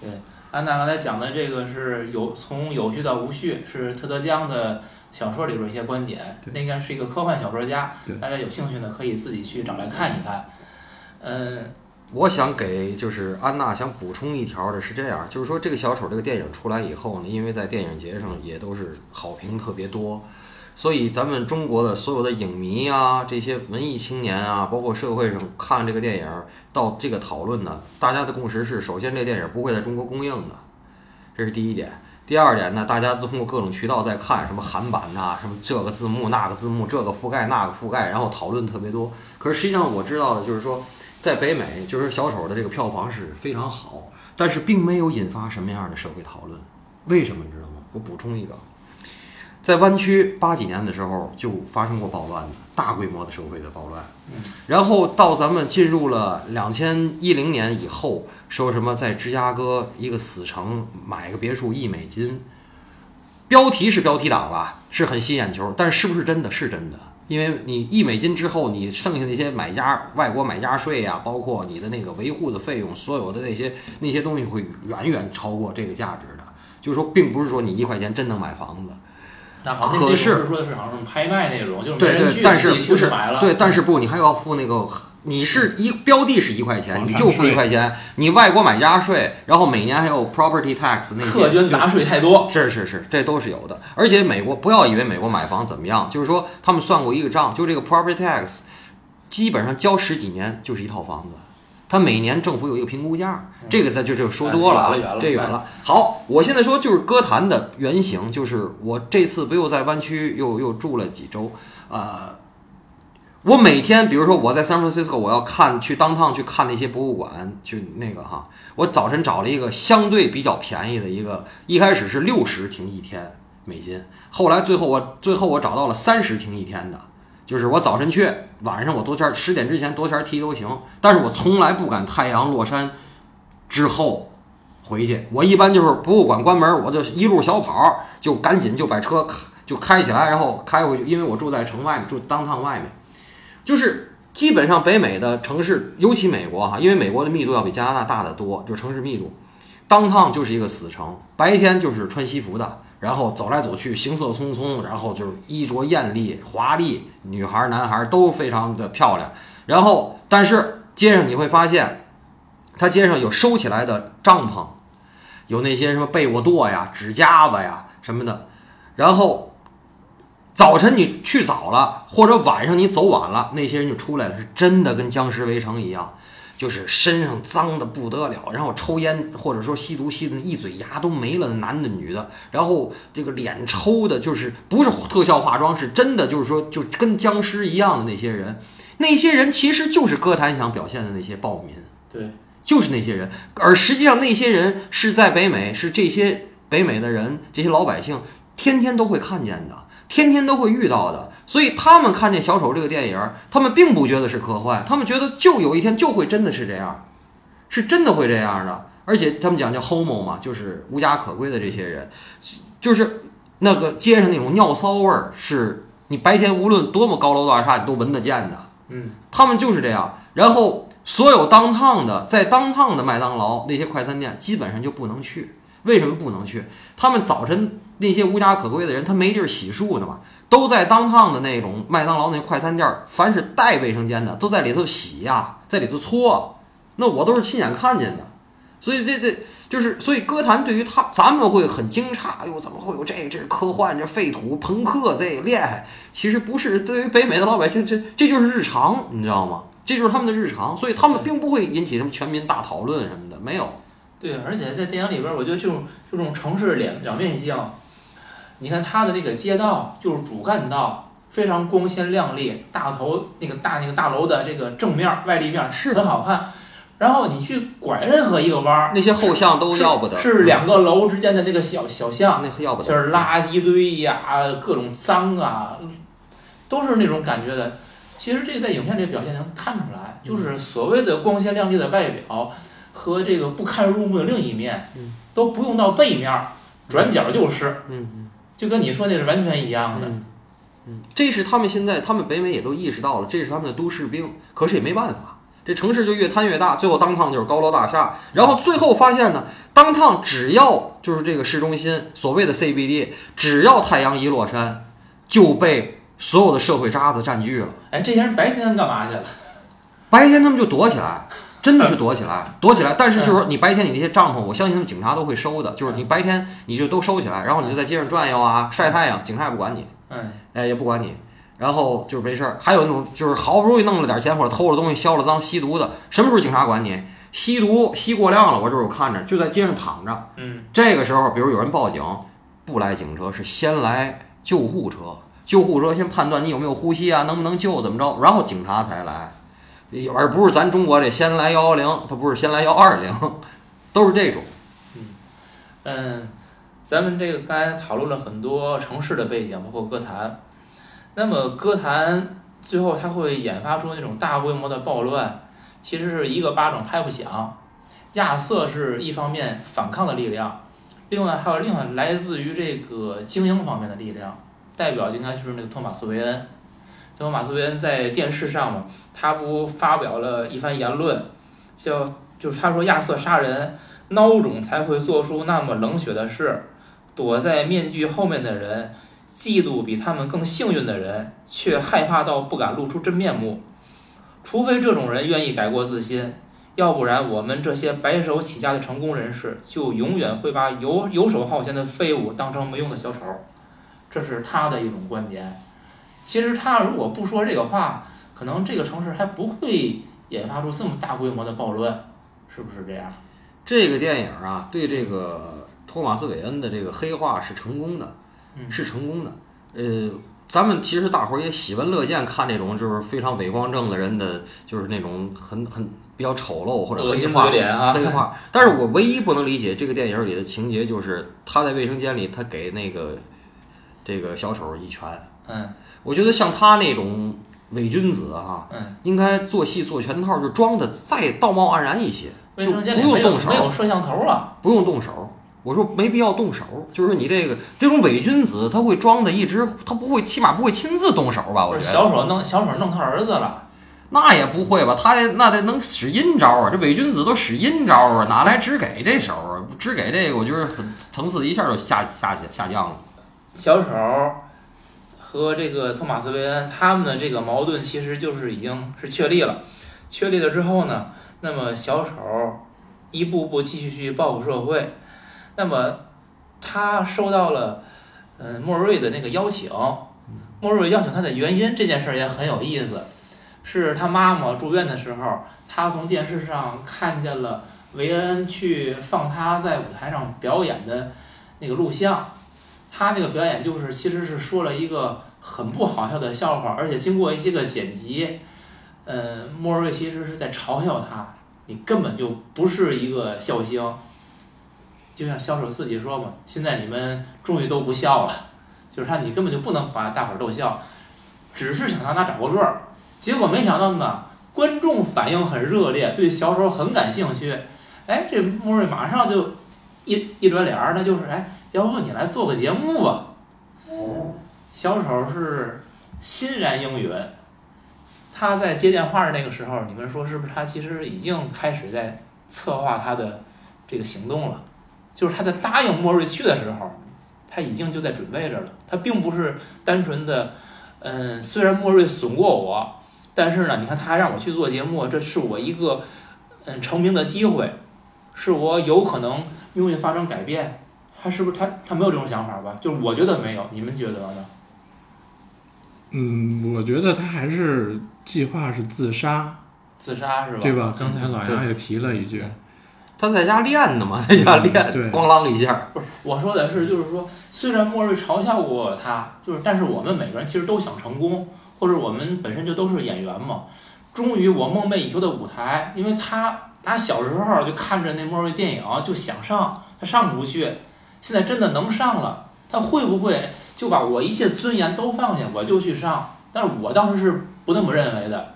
对安娜刚才讲的这个是有从有序到无序，是特德·江的小说里边一些观点。那应该是一个科幻小说家，大家有兴趣呢可以自己去找来看一看。嗯，我想给就是安娜想补充一条的是这样，就是说这个小丑这个电影出来以后呢，因为在电影节上也都是好评特别多，所以咱们中国的所有的影迷啊，这些文艺青年啊，包括社会上看这个电影到这个讨论呢，大家的共识是，首先这电影不会在中国公映的，这是第一点。第二点呢，大家都通过各种渠道在看，什么韩版呐、什么这个字幕那个字幕，这个覆盖那个覆盖，然后讨论特别多。可是实际上我知道的就是说，在北美，就是小丑的这个票房是非常好，但是并没有引发什么样的社会讨论。为什么你知道吗？我补充一个，在湾区八几年的时候就发生过暴乱的，大规模的社会的暴乱。然后到咱们进入了两千一零年以后，说什么在芝加哥一个死城买个别墅一美金，标题是标题党吧，是很吸眼球，但是是不是真的是真的？因为你一美金之后，你剩下那些买家外国买家税呀、包括你的那个维护的费用，所有的那些那些东西会远远超过这个价值的。就是说，并不是说你一块钱真能买房子，那好，可是是说的是好像拍卖那种，就是没对对，但是不是买了。对，但是不，你还要付那个，你是一标的是一块钱，你就付一块钱，你外国买家税，然后每年还有 property tax 那些客捐杂税太多。是是是，这都是有的。而且美国不要以为美国买房怎么样，就是说他们算过一个账，就这个 property tax，基本上交十几年就是一套房子。它每年政府有一个评估价，这个咱就就说多了啊这远了。好，我现在说就是歌坛的原型，就是我这次不又在湾区又又住了几周，呃，我每天比如说我在 San Francisco，我要看去当趟去看那些博物馆，去那个哈，我早晨找了一个相对比较便宜的一个，一开始是六十停一天美金，后来最后我最后我找到了三十停一天的，就是我早晨去，晚上我多钱十点之前多钱踢都行，但是我从来不敢太阳落山之后回去，我一般就是博物馆关门，我就一路小跑，就赶紧就把车就开起来，然后开回去，因为我住在城外面，住当趟外面，就是基本上北美的城市，尤其美国哈，因为美国的密度要比加拿大大得多，就城市密度，当趟就是一个死城，白天就是穿西服的，然后走来走去，行色匆匆，然后就是衣着艳丽、华丽，女孩男孩都非常的漂亮。然后，但是街上你会发现，它街上有收起来的帐篷，有那些什么被窝垛呀、纸夹子呀什么的。然后早晨你去早了，或者晚上你走晚了，那些人就出来了，是真的跟僵尸围城一样。就是身上脏的不得了，然后抽烟或者说吸毒吸的一嘴牙都没了的男的女的，然后这个脸抽的就是不是特效化妆，是真的就是说就跟僵尸一样的那些人，那些人其实就是歌坛想表现的那些暴民，对，就是那些人，而实际上那些人是在北美，是这些北美的人，这些老百姓天天都会看见的，天天都会遇到的。所以他们看这小丑这个电影，他们并不觉得是科幻，他们觉得就有一天就会真的是这样，是真的会这样的。而且他们讲叫 homo 嘛，就是无家可归的这些人，就是那个街上那种尿骚味儿，是你白天无论多么高楼大厦你都闻得见的。嗯，他们就是这样。然后所有当趟的，在当趟的麦当劳那些快餐店基本上就不能去。为什么不能去？他们早晨那些无家可归的人，他没地儿洗漱呢嘛，都在当趟的那种麦当劳那快餐店，凡是带卫生间的都在里头洗呀、在里头搓。那我都是亲眼看见的。所以这这就是，所以歌坛对于他，咱们会很惊诧，哎呦，怎么会有这这科幻，这废土朋克这厉害？其实不是，对于北美的老百姓，这这就是日常，你知道吗？这就是他们的日常，所以他们并不会引起什么全民大讨论什么的，没有。对，而且在电影里边，我觉得这种这种城市两两面性，你看它的那个街道就是主干道，非常光鲜亮丽，大头那个大那个大楼的这个正面儿外立面儿是很好看。然后你去拐任何一个弯儿，那些后巷都要不得，是两个楼之间的那个小小巷，那要不得，就是垃圾堆呀、各种脏啊，都是那种感觉的。其实这个在影片里表现能看出来，就是所谓的光鲜亮丽的外表和这个不堪入目的另一面嗯，都不用到背面儿，转角就是，就跟你说那是完全一样的。嗯嗯，这是他们现在，他们北美也都意识到了，这是他们的都市病，可是也没办法。这城市就越摊越大，最后当趟就是高楼大厦。然后最后发现呢，当趟只要就是这个市中心所谓的 CBD，只要太阳一落山，就被所有的社会渣子占据了。哎，这些人白天干嘛去了？白天他们就躲起来，真的是躲起来，躲起来。但是就是说，你白天你那些帐篷，我相信他们警察都会收的。就是你白天你就都收起来，然后你就在街上转悠啊，晒太阳，警察也不管你，嗯，哎，也不管你。然后就是没事儿。还有那种就是好不容易弄了点钱或者偷了东西、销了赃、吸毒的，什么时候警察管你？吸毒吸过量了，我这儿有看着，就在街上躺着。嗯，这个时候，比如有人报警，不来警车，是先来救护车。救护车先判断你有没有呼吸啊，能不能救，怎么着，然后警察才来，而不是咱中国这先来幺幺零，他不是先来幺二零，都是这种。嗯，咱们这个刚才讨论了很多城市的背景，包括歌坛。那么歌坛最后它会引发出那种大规模的暴乱，其实是一个巴掌拍不响。亚瑟是一方面反抗的力量，另外还有另外来自于这个精英方面的力量，代表应该就是那个托马斯韦恩。托马斯韦恩在电视上嘛，他不发表了一番言论，叫就是他说亚瑟杀人，孬种才会做出那么冷血的事，躲在面具后面的人。嫉妒比他们更幸运的人，却害怕到不敢露出真面目。除非这种人愿意改过自新，要不然我们这些白手起家的成功人士，就永远会把游游手好闲的废物当成没用的小丑。这是他的一种观点。其实他如果不说这个话，可能这个城市还不会引发出这么大规模的暴乱，是不是这样？这个电影啊，对这个托马斯韦恩的这个黑化是成功的。是成功的，呃，咱们其实大伙儿也喜闻乐见看这种就是非常伪光正的人的，就是那种很很比较丑陋或者黑化黑化。但是我唯一不能理解这个电影里的情节，就是他在卫生间里，他给那个这个小丑一拳。嗯，我觉得像他那种伪君子哈，嗯，应该做戏做全套，就装的再道貌岸然一些，就不用动手，没有摄像头啊，不用动手。我说没必要动手，就是你这个这种伪君子，他会装的一直，他不会，起码不会亲自动手吧？我觉得小手弄小手弄他儿子了，那也不会吧？他那得能使阴招啊！这伪君子都使阴招啊，哪来只给这手啊？只给这个，我觉得很层次一下就下下下降了。小丑和这个托马斯韦恩他们的这个矛盾其实就是已经是确立了，确立了之后呢，那么小丑一步步继续去报复社会。那么，他收到了，嗯，莫瑞的那个邀请。莫瑞邀请他的原因，这件事儿也很有意思。是他妈妈住院的时候，他从电视上看见了维恩去放他在舞台上表演的那个录像。他那个表演就是其实是说了一个很不好笑的笑话，而且经过一些个剪辑，嗯，莫瑞其实是在嘲笑他，你根本就不是一个笑星。就像销售自己说嘛，现在你们终于都不笑了，就是他你根本就不能把大伙儿逗笑，只是想让他找个乐儿。结果没想到呢，观众反应很热烈，对小丑很感兴趣。哎，这莫瑞马上就一一转脸儿，那就是哎，要不你来做个节目吧？小丑是欣然应允。他在接电话的那个时候，你们说是不是他其实已经开始在策划他的这个行动了？就是他在答应莫瑞去的时候，他已经就在准备着了。他并不是单纯的，嗯，虽然莫瑞损过我，但是呢，你看他还让我去做节目，这是我一个嗯成名的机会，是我有可能命运发生改变。他是不是他他没有这种想法吧？就是我觉得没有，你们觉得呢？嗯，我觉得他还是计划是自杀，自杀是吧？对吧？刚才老杨也提了一句。他在家练的嘛，在家练，咣啷一下。不是我说的是，就是说，虽然莫瑞嘲笑过他，就是，但是我们每个人其实都想成功，或者我们本身就都是演员嘛。终于我梦寐以求的舞台，因为他打小时候就看着那莫瑞电影就想上，他上不去，现在真的能上了，他会不会就把我一切尊严都放下，我就去上？但是我当时是不那么认为的，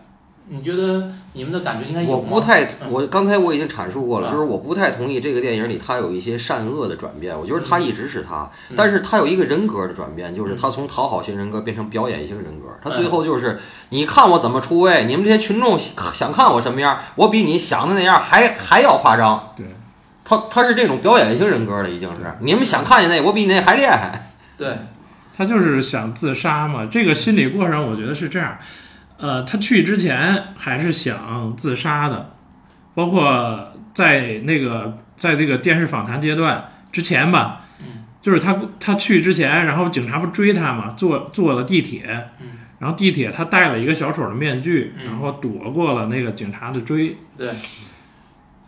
你觉得你们的感觉应该有吗？我不太，嗯我刚才我已经阐述过了，啊就是我不太同意这个电影里他有一些善恶的转变。我觉得他一直是他，嗯但是他有一个人格的转变，就是他从讨好型人格变成表演型人格。他最后就是，你看我怎么出位，你们这些群众想看我什么样，我比你想的那样还还要夸张。对，他他是这种表演型人格了，已经是。你们想看见那，我比你那还厉害。对，他就是想自杀嘛。这个心理过程，我觉得是这样。呃，他去之前还是想自杀的，包括在那个在这个电视访谈阶段之前吧，嗯就是他他去之前，然后警察不追他嘛，坐坐了地铁，嗯然后地铁他戴了一个小丑的面具，嗯然后躲过了那个警察的追，对，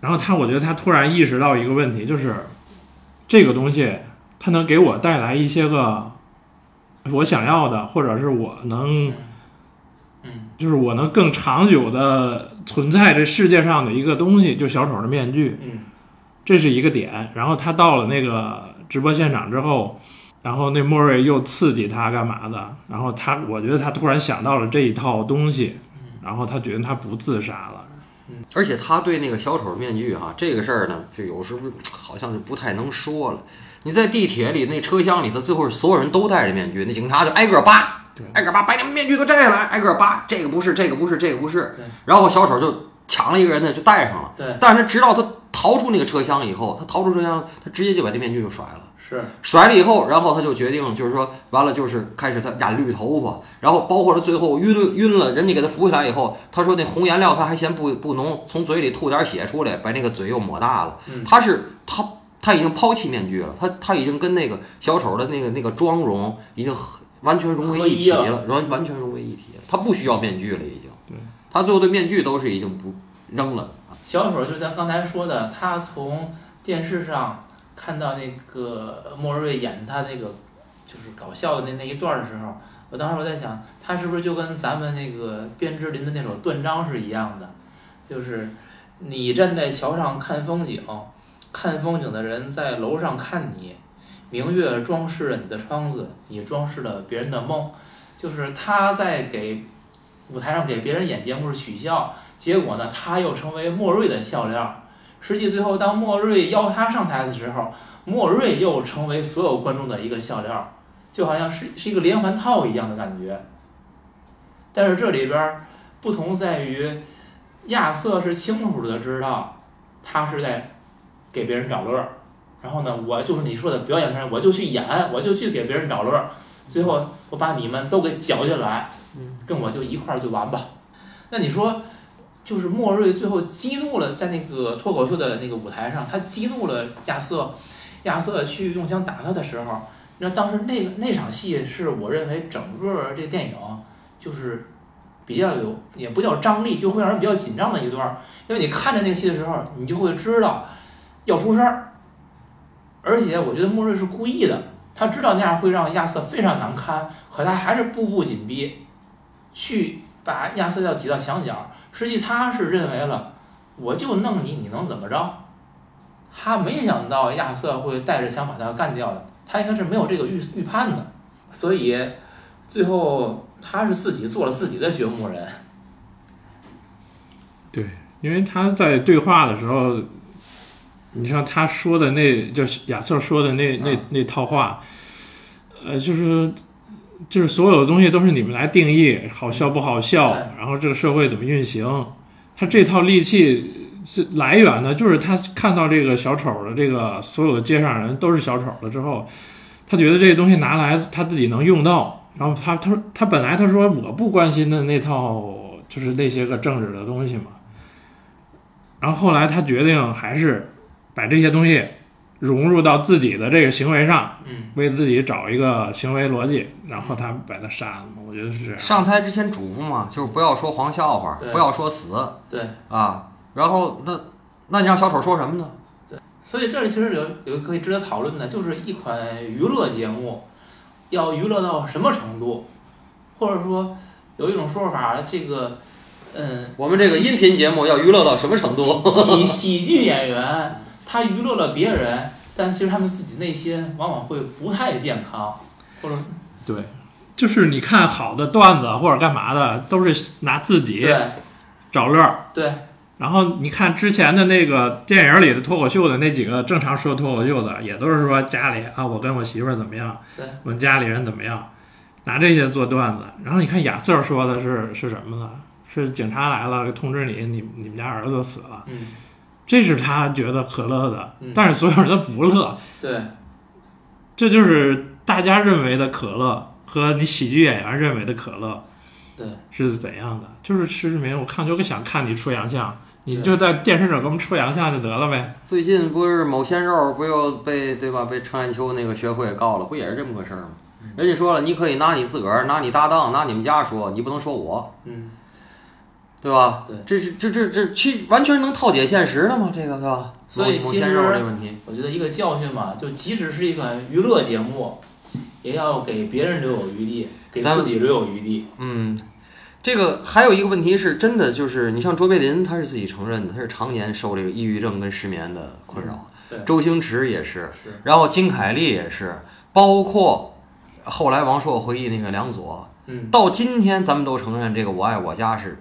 然后他，我觉得他突然意识到一个问题，就是这个东西它能给我带来一些个我想要的，或者是我能，嗯就是我能更长久的存在这世界上的一个东西，就小丑的面具，嗯这是一个点。然后他到了那个直播现场之后，然后那莫瑞又刺激他干嘛的，然后他，我觉得他突然想到了这一套东西，然后他觉得他不自杀了。而且他对那个小丑面具哈、这个事儿呢，就有时候好像就不太能说了。你在地铁里那车厢里头，最后是所有人都戴着面具，那警察就挨个扒，挨个扒，把你们面具都摘下来，挨个扒，这个不是，这个不是，这个不是对。然后小丑就抢了一个人呢，就戴上了。对，但是直到他逃出那个车厢以后，他逃出车厢，他直接就把这面具就甩了。是，甩了以后，然后他就决定，就是说，完了就是开始他染绿头发，然后包括他最后晕晕了，人家给他扶起来以后，他说那红颜料他还嫌不不浓，从嘴里吐点血出来，把那个嘴又抹大了。嗯他是他他已经抛弃面具了，他他已经跟那个小丑的那个那个妆容已经完全融为一体了，完完全融为一体了，他不需要面具了，已经。对，他最后的面具都是已经不扔了。小丑就是咱刚才说的，他从电视上看到那个莫瑞演他那个就是搞笑的那那一段的时候，我当时我在想，他是不是就跟咱们那个卞之琳的那首断章是一样的，就是你站在桥上看风景，看风景的人在楼上看你，明月装饰了你的窗子，你装饰了别人的梦，就是他在给舞台上给别人演节目是取笑。结果呢，他又成为莫瑞的笑料。实际最后，当莫瑞邀他上台的时候，莫瑞又成为所有观众的一个笑料，就好像是是一个连环套一样的感觉。但是这里边不同在于，亚瑟是清楚的知道他是在给别人找乐儿，然后呢，我就是你说的表演人，我就去演，我就去给别人找乐儿，最后我把你们都给搅进来，跟我就一块儿就完吧。那你说？就是莫瑞最后激怒了，在那个脱口秀的那个舞台上，他激怒了亚瑟，亚瑟去用枪打他的时候，那当时那那场戏是我认为整个这电影就是比较有，也不叫张力，就会让人比较紧张的一段，因为你看着那个戏的时候，你就会知道要出事儿，而且我觉得莫瑞是故意的，他知道那样会让亚瑟非常难堪，可他还是步步紧逼，去把亚瑟要挤到墙角。实际他是认为了，我就弄你，你能怎么着？他没想到亚瑟会带着枪把他干掉的，他应该是没有这个预预判的，所以最后他是自己做了自己的掘墓人。对，因为他在对话的时候，你像他说的那，就是亚瑟说的那那那套话，呃，就是就是所有的东西都是你们来定义，好笑不好笑对，然后这个社会怎么运行，他这套利器是来源呢，就是他看到这个小丑的这个所有的街上人都是小丑了之后，他觉得这些东西拿来他自己能用到，然后他他说他本来他说我不关心的那套就是那些个政治的东西嘛。然后后来他决定还是把这些东西融入到自己的这个行为上，嗯，为自己找一个行为逻辑，然后他把他杀了嘛。我觉得是这样。上台之前嘱咐嘛，就是不要说黄笑话，对不要说死对。啊。然后那那你让小丑说什么呢？对所以这里其实有有一个可以值得讨论的，就是一款娱乐节目要娱乐到什么程度，或者说有一种说法，这个嗯，我们这个音频节目要娱乐到什么程度？喜喜剧演员他娱乐了别人，但其实他们自己内心往往会不太健康，或者对，就是你看好的段子或者干嘛的，都是拿自己对找乐儿。对，然后你看之前的那个电影里的脱口秀的那几个正常说脱口秀的，也都是说家里啊，我跟我媳妇儿怎么样，对我们家里人怎么样，拿这些做段子。然后你看亚瑟说的是是什么呢？是警察来了通知你，你你们家儿子死了，嗯，这是他觉得可乐的嗯，但是所有人都不乐，对，这就是大家认为的可乐和你喜剧演员认为的可乐，对，是怎样的？就是施志明，我看就想看你出洋相，你就在电视上给我们出洋相就得了呗。最近不是某鲜肉不又被对吧被程砚秋那个学会告了，不也是这么个事儿吗？人家说了，你可以拿你自个儿、拿你搭档、拿你们家说，你不能说我，嗯，对吧？对这是这这这去完全能套解现实的吗？这个对吧？所以其实这问题，我觉得一个教训吧，就即使是一款娱乐节目，也要给别人留有余地，给自己留有余地。嗯，这个还有一个问题是真的，就是你像卓别林，他是自己承认的，他是常年受这个抑郁症跟失眠的困扰。对周星驰也是，是，然后金凯利也是，包括后来王朔回忆那个梁左，嗯，到今天咱们都承认这个《我爱我家》是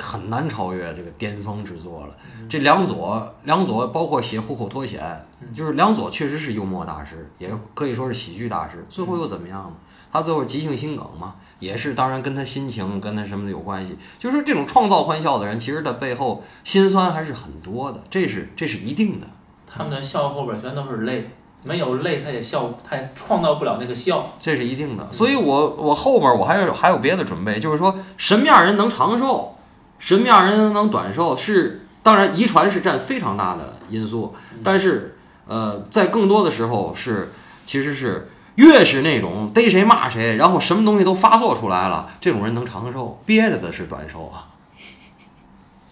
很难超越这个巅峰之作了。这梁左，梁左包括写《虎口脱险》，就是梁左确实是幽默大师，也可以说是喜剧大师。最后又怎么样呢？他最后急性心梗嘛，也是当然跟他心情跟他什么的有关系。就是这种创造欢笑的人，其实他背后心酸还是很多的，这是这是一定的。他们的笑后边全都是泪，没有泪他也笑，他也创造不了那个笑。这是一定的。所以我我后边我还有还有别的准备，就是说什么样人能长寿，什么样人能短寿，是当然遗传是占非常大的因素，但是呃，在更多的时候是其实是越是那种逮谁骂谁，然后什么东西都发作出来了，这种人能长寿，憋着的是短寿啊。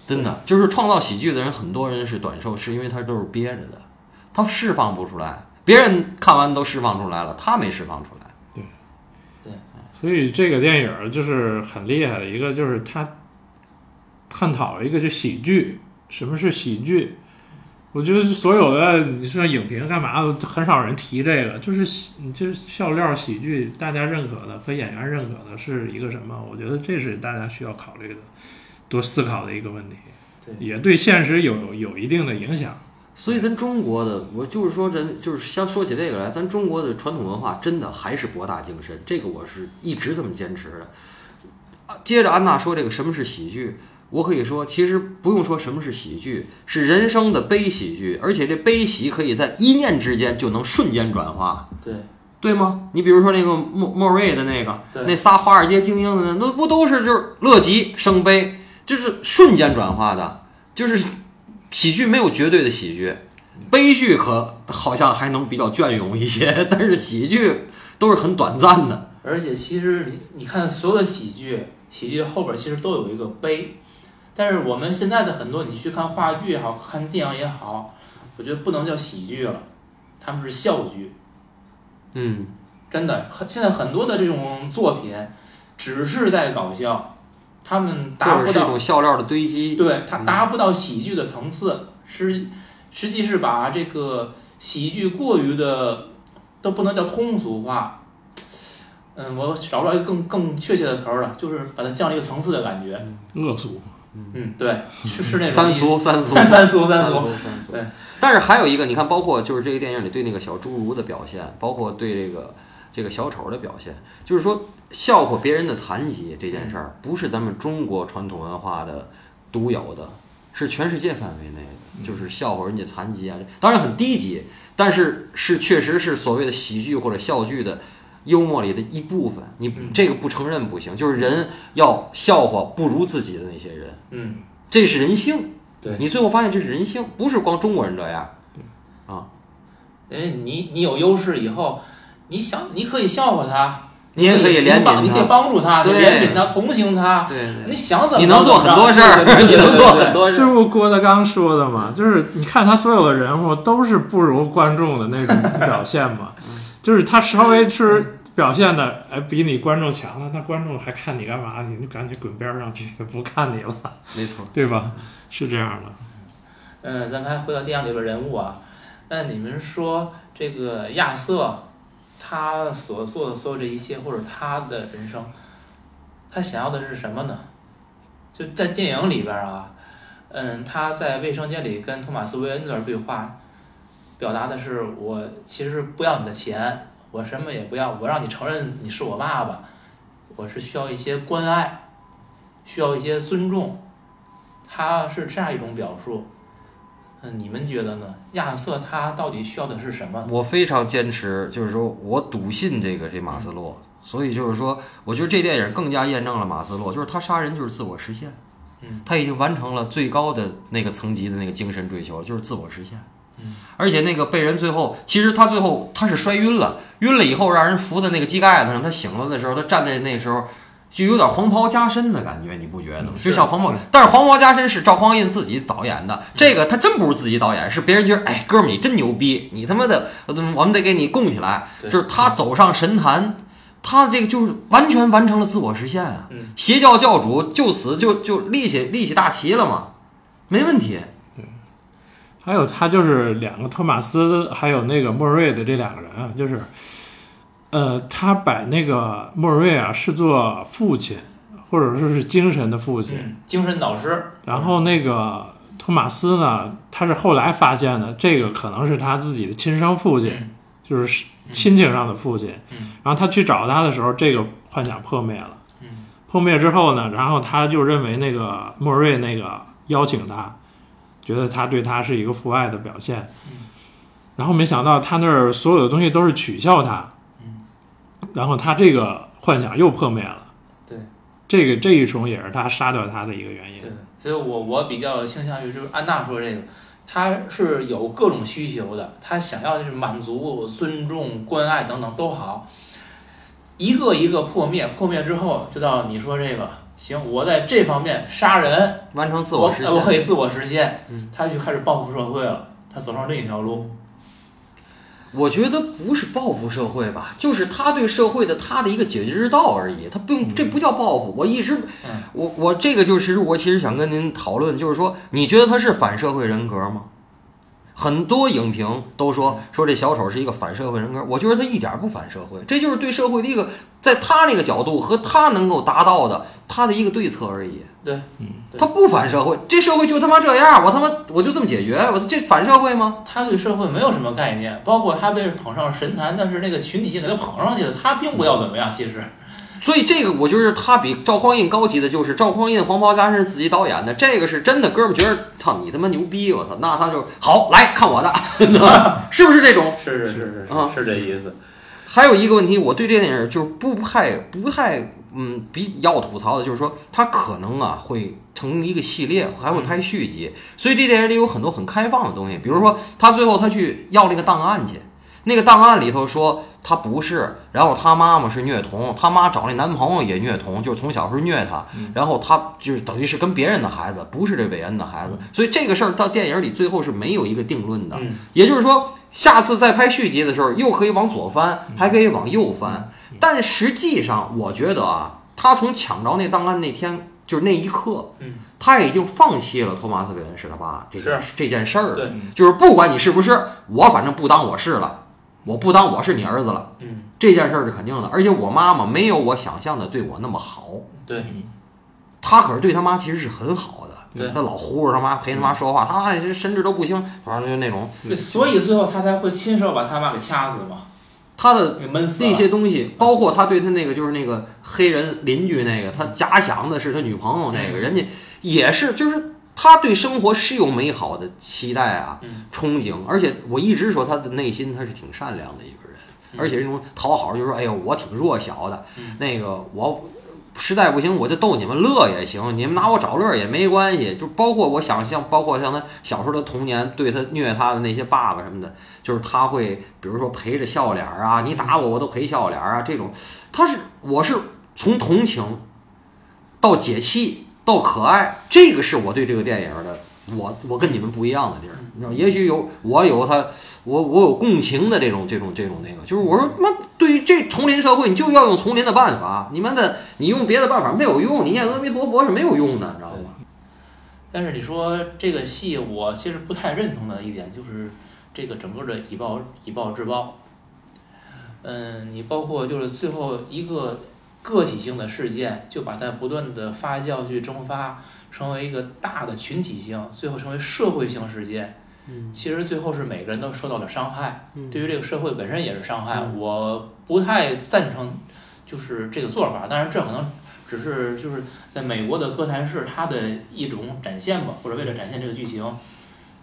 真的，就是创造喜剧的人，很多人是短寿，是因为他都是憋着的，他释放不出来。别人看完都释放出来了，他没释放出来。对，对所以这个电影就是很厉害的一个，就是他探讨了一个就喜剧，什么是喜剧？我觉得所有的你说影评干嘛的，很少人提这个，就是喜你就是笑料喜剧，大家认可的和演员认可的是一个什么？我觉得这是大家需要考虑的，多思考的一个问题，对也对现实有有一定的影响。所以咱中国的，我就是说，咱就是像说起这个来，咱中国的传统文化真的还是博大精深，这个我是一直这么坚持的。啊接着安娜说这个什么是喜剧，我可以说，其实不用说什么是喜剧，是人生的悲喜剧，而且这悲喜可以在一念之间就能瞬间转化。对，对吗？你比如说那个莫莫瑞的那个，对那仨华尔街精英的，那不都是就是乐极生悲，就是瞬间转化的，就是喜剧没有绝对的喜剧，悲剧可好像还能比较隽永一些，但是喜剧都是很短暂的。而且其实你你看所有的喜剧，喜剧后边其实都有一个悲，但是我们现在的很多你去看话剧也好看电影也好，我觉得不能叫喜剧了，他们是笑剧。嗯，真的，很现在很多的这种作品只是在搞笑，他们达不到一种笑料的堆积。对他嗯达不到喜剧的层次，实实际是把这个喜剧过于的都不能叫通俗化。嗯，我找不到一个更更确切的词儿了，就是把它降了一个层次的感觉。恶俗，嗯，对，是是那种三俗三俗。三俗三俗，三俗对。但是还有一个，你看，包括就是这个电影里对那个小侏儒的表现，包括对这个这个小丑的表现，就是说笑话别人的残疾这件事儿，不是咱们中国传统文化的独有的，是全世界范围内的，就是笑话人家残疾啊，当然很低级，但是是确实是所谓的喜剧或者笑剧的。幽默里的一部分，你嗯这个不承认不行。就是人要笑话不如自己的那些人，嗯，这是人性。对你最后发现这是人性，不是光中国人这样。啊，哎你你有优势以后，你想你可以笑话他，你也可以怜悯他你可以帮助他，怜悯他，同情他，对对你想怎么你能做很多事儿，你能做很多事儿。这不郭德纲说的嘛？就是你看他所有的人物都是不如观众的那种表现嘛，就是他稍微是 表现的哎比你观众强了，那观众还看你干嘛？你赶紧滚边上去，不看你了，没错，对吧？是这样的。嗯，咱们还回到电影里边人物啊，那你们说这个亚瑟，他所做的所有这一切，或者他的人生，他想要的是什么呢？就在电影里边儿啊，嗯，他在卫生间里跟托马斯·韦恩那段对话，表达的是我其实不要你的钱，我什么也不要，我让你承认你是我爸爸，我是需要一些关爱，需要一些尊重，他是这样一种表述。嗯，你们觉得呢？亚瑟他到底需要的是什么？我非常坚持，就是说我笃信这个这马斯洛，所以就是说，我觉得这电影更加验证了马斯洛，就是他杀人就是自我实现，嗯，他已经完成了最高的那个层级的那个精神追求，就是自我实现。嗯，而且那个被人最后，其实他最后他是摔晕了，晕了以后让人扶在那个机盖子上，他醒了的时候，他站在那时候就有点黄袍加身的感觉，你不觉得吗？嗯就是像黄袍，但是黄袍加身是赵匡胤自己导演的，这个他真不是自己导演，是别人觉得，哎，哥们儿你真牛逼，你他妈的，我们得给你供起来。就是他走上神坛，他这个就是完全完成了自我实现啊！嗯邪教教主就此就就立起立起大旗了嘛，没问题。还有他就是两个托马斯，还有那个莫瑞的这两个人啊，就是，呃，他把那个莫瑞啊视作父亲，或者说是精神的父亲。嗯，精神导师。然后那个托马斯呢，他是后来发现的，这个可能是他自己的亲生父亲，嗯就是亲情上的父亲。嗯然后他去找他的时候，这个幻想破灭了。嗯破灭之后呢，然后他就认为那个莫瑞那个邀请他，觉得他对他是一个父爱的表现。嗯然后没想到他那儿所有的东西都是取笑他。嗯然后他这个幻想又破灭了。对，这个这一重也是他杀掉他的一个原因。对，所以我我比较倾向于就是安娜说这个，他是有各种需求的，他想要就是满足、尊重、关爱等等都好，一个一个破灭，破灭之后就到你说这个，行，我在这方面杀人，完成自我实现。我可以自我实现嗯，他就开始报复社会了，他走上另一条路，我觉得不是报复社会吧，就是他对社会的他的一个解决之道而已，他并这不叫报复。我一直嗯，我我这个就是我其实想跟您讨论，就是说，你觉得他是反社会人格吗？很多影评都说说这小丑是一个反社会人格，我觉得他一点不反社会，这就是对社会的一个在他那个角度和他能够达到的他的一个对策而已。对，嗯他不反社会，这社会就他妈这样，我他妈我就这么解决，我这反社会吗？他对社会没有什么概念，包括他被捧上神坛，但是那个群体性给他捧上去了，他并不要怎么样，其实，所以这个我觉得他比赵匡胤高级的就是赵匡胤黄袍加身是自己导演的，这个是真的哥们儿觉得操你他妈牛逼，我操，那他就好来看我的，是不是这种？是是是是啊是这意思，还有一个问题，我对这电影就是不太不太嗯比要吐槽的，就是说它可能啊会成一个系列，还会拍续集，所以这电影里有很多很开放的东西，比如说他最后他去要那个档案去。那个档案里头说他不是，然后他妈妈是虐童，他妈找那男朋友也虐童，就是从小时候虐他，然后他就是等于是跟别人的孩子，不是这韦恩的孩子，所以这个事儿到电影里最后是没有一个定论的。嗯。也就是说，下次再拍续集的时候，又可以往左翻，还可以往右翻。但实际上，我觉得啊，他从抢着那档案那天，就是那一刻，嗯，他已经放弃了托马斯·韦恩是他爸这件是这件事儿了。对，就是不管你是不是，我反正不当我是了，我不当我是你儿子了，嗯，这件事儿是肯定的。而且我妈妈没有我想象的对我那么好，对，他可是对他妈其实是很好的。对。他老呼着他妈陪他妈说话，他妈这神志都不清，反正就那种对，所以最后他才会亲手把他妈给掐死嘛，他的那些东西，包括他对他那个就是那个黑人邻居那个，他假想的是他女朋友那个，嗯。人家也是就是他对生活是有美好的期待啊，嗯憧憬，而且我一直说他的内心他是挺善良的一个人，嗯而且这种讨好就是说，哎呦我挺弱小的，嗯那个我。实在不行，我就逗你们乐也行，你们拿我找乐也没关系。就包括我想像，包括像他小时候的童年，对他虐他的那些爸爸什么的，就是他会，比如说陪着笑脸儿啊，你打我我都陪笑脸儿啊，这种，他是我是从同情到解气到可爱，这个是我对这个电影的，我我跟你们不一样的地儿，你知道，也许有我有他，我我有共情的这种这种这种那个，就是我说妈，对于这丛林社会，你就要用丛林的办法，你们的你用别的办法没有用，你念阿弥陀佛是没有用的，你知道吗？但是你说这个戏，我其实不太认同的一点就是这个整个的以暴以暴制暴。嗯，你包括就是最后一个个体性的事件，就把它不断的发酵去蒸发，成为一个大的群体性，最后成为社会性事件。嗯其实最后是每个人都受到了伤害，嗯对于这个社会本身也是伤害。嗯我不太赞成就是这个做法，但是这可能只是就是在美国的哥谭市它的一种展现吧，或者为了展现这个剧情。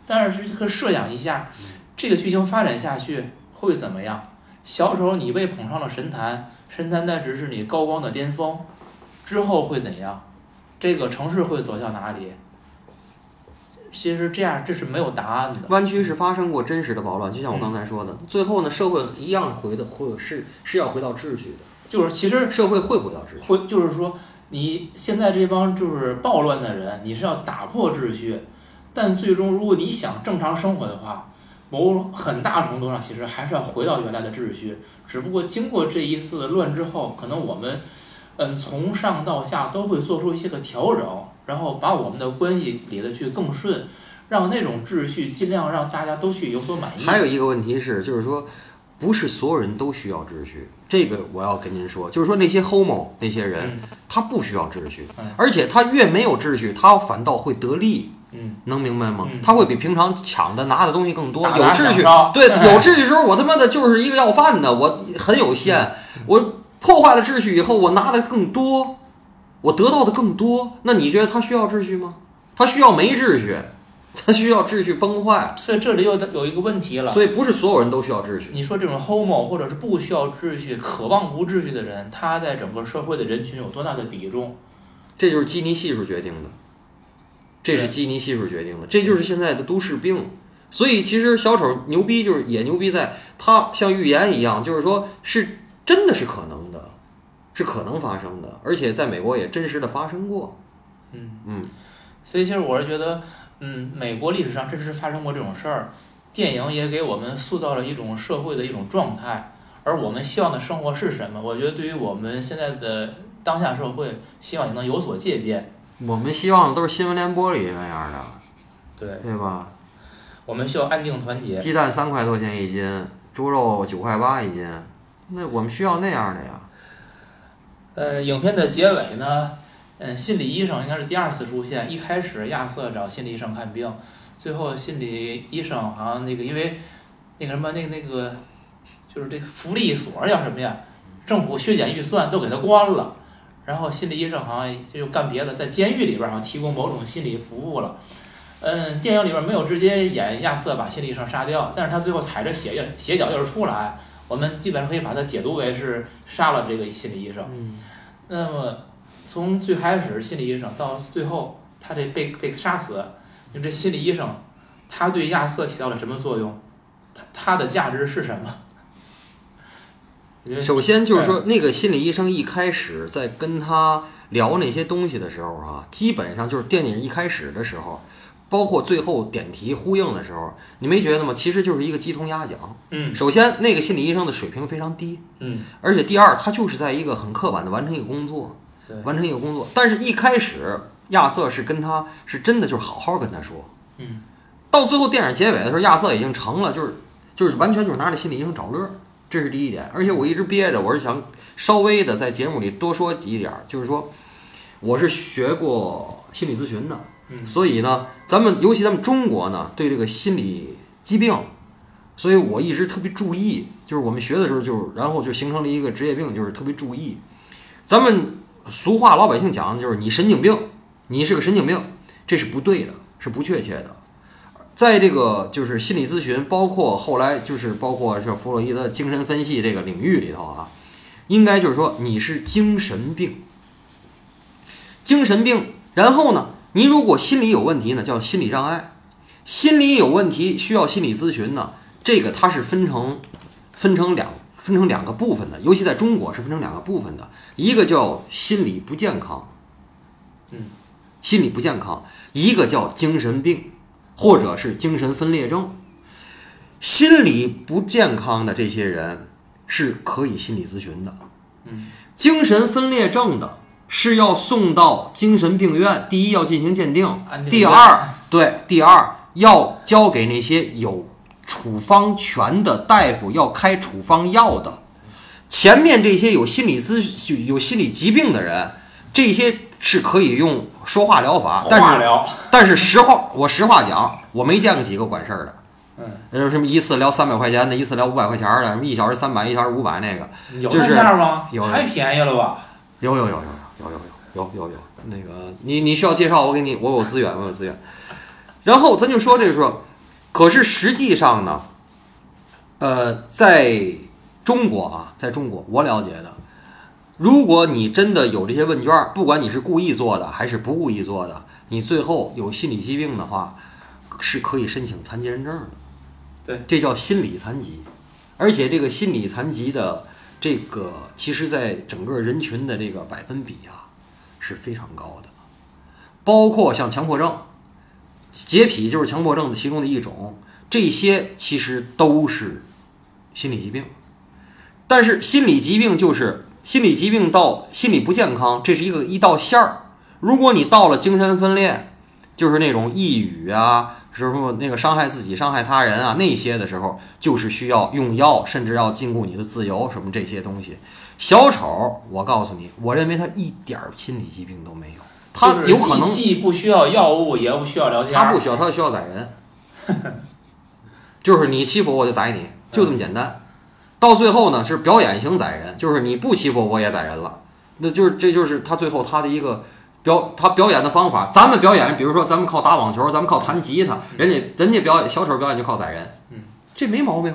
但是这个设想一下，这个剧情发展下去会怎么样？小丑你被捧上了神坛，神坛那只是你高光的巅峰，之后会怎样？这个城市会走向哪里？其实这样这是没有答案的。湾区是发生过真实的暴乱，就像我刚才说的，最后呢，社会一样回的会是是要回到秩序的，就是其实社会会回到秩序。会就是说，你现在这帮就是暴乱的人，你是要打破秩序，但最终如果你想正常生活的话，某很大程度上其实还是要回到原来的秩序。只不过经过这一次乱之后，可能我们嗯从上到下都会做出一些个调整，然后把我们的关系理得去更顺。让那种秩序尽量让大家都去有所满意。还有一个问题是，就是说，不是所有人都需要秩序。这个我要跟您说，就是说那些 homo 那些人，嗯他不需要秩序嗯，而且他越没有秩序，他反倒会得利。嗯，能明白吗嗯？他会比平常抢的拿的东西更多。有秩序，对，有 秩序时候，我他妈的就是一个要饭的，我很有限。嗯我破坏了秩序以后，我拿的更多，我得到的更多。那你觉得他需要秩序吗？他需要没秩序，他需要秩序崩坏。所以这里又有一个问题了。所以不是所有人都需要秩序。你说这种 homo 或者是不需要秩序、渴望无秩序的人，他在整个社会的人群有多大的比重？这就是基尼系数决定的，这是基尼系数决定的，这就是现在的都市病。所以其实小丑牛逼，就是也牛逼在他像预言一样，就是说是真的是可能的，是可能发生的，而且在美国也真实的发生过。嗯，嗯，所以其实我是觉得，嗯，美国历史上真实发生过这种事儿，电影也给我们塑造了一种社会的一种状态。而我们希望的生活是什么？我觉得对于我们现在的当下社会，希望也能有所借鉴。我们希望的都是新闻联播里那样的，对，对吧？我们需要安定团结。鸡蛋三块多钱一斤，猪肉九块八一斤，那我们需要那样的呀。呃，影片的结尾呢，嗯，心理医生应该是第二次出现。一开始亚瑟找心理医生看病，最后心理医生好像那个因为那个什么那个那个就是这个福利所叫什么呀？政府削减预算都给他关了，然后心理医生好像就又干别的，在监狱里边儿好像提供某种心理服务了。嗯，电影里边没有直接演亚瑟把心理医生杀掉，但是他最后踩着血血脚印儿出来，我们基本上可以把它解读为是杀了这个心理医生。嗯，那么从最开始心理医生到最后他这被被杀死，就这心理医生他对亚瑟起到了什么作用？他他的价值是什么？首先就是说，那个心理医生一开始在跟他聊那些东西的时候啊，基本上就是电影一开始的时候，包括最后点题呼应的时候，你没觉得吗？其实就是一个鸡同鸭讲。嗯首先，那个心理医生的水平非常低，嗯而且第二，他就是在一个很刻板的完成一个工作，完成一个工作。但是，一开始亚瑟是跟他是真的就是好好跟他说，嗯到最后电影结尾的时候，亚瑟已经成了，就是就是完全就是拿着心理医生找乐儿，这是第一点。而且我一直憋着，我是想稍微的在节目里多说几点儿，就是说我是学过心理咨询的，嗯所以呢，咱们尤其咱们中国呢，对这个心理疾病，所以我一直特别注意，就是我们学的时候就然后就形成了一个职业病，就是特别注意。咱们俗话老百姓讲的就是你神经病，你是个神经病，这是不对的，是不确切的。在这个就是心理咨询，包括后来就是包括像弗洛伊德精神分析这个领域里头啊，应该就是说你是精神病，精神病。然后呢，你如果心理有问题呢，叫心理障碍。心理有问题需要心理咨询呢，这个它是分成分成两分成两个部分的，尤其在中国是分成两个部分的，一个叫心理不健康，嗯，心理不健康，一个叫精神病，或者是精神分裂症。心理不健康的这些人是可以心理咨询的，嗯精神分裂症的是要送到精神病院，第一要进行鉴定，第二对，第二要交给那些有处方权的大夫，要开处方药的。前面这些有心理咨有心理疾病的人，这些是可以用说话疗法，但是但是实话，我实话讲，我没见过几个管事儿的。嗯，有什么一次聊三百块钱的，一次聊五百块钱的，什么一小时三百，一小时五百那个，有就是那样吗？有太便宜了吧？有有有有有有有有有有有那个你你需要介绍，我给你，我有资源，我有资源。然后咱就说这个说，可是实际上呢，呃，在中国啊，在中国我了解的，如果你真的有这些问卷儿，不管你是故意做的还是不故意做的，你最后有心理疾病的话，是可以申请残疾人证的。对，这叫心理残疾，而且这个心理残疾的这个，其实在整个人群的这个百分比啊是非常高的，包括像强迫症、洁癖就是强迫症的其中的一种，这些其实都是心理疾病。但是心理疾病就是心理疾病到心理不健康，这是一个一道线儿。如果你到了精神分裂，就是那种抑郁啊，什么那个伤害自己、伤害他人啊那些的时候，就是需要用药，甚至要禁锢你的自由，什么这些东西。小丑，我告诉你，我认为他一点儿心理疾病都没有，他有可能既既不需要药物，也不需要聊天。他不需要，他需要宰人，就是你欺负我，我就宰你，就这么简单。到最后呢，是表演型宰人，就是你不欺负我，我也宰人了。那就是这就是他最后他的一个表他表演的方法。咱们表演，比如说咱们靠打网球，咱们靠弹吉他，人家人家表演小丑表演就靠宰人，嗯，这没毛病。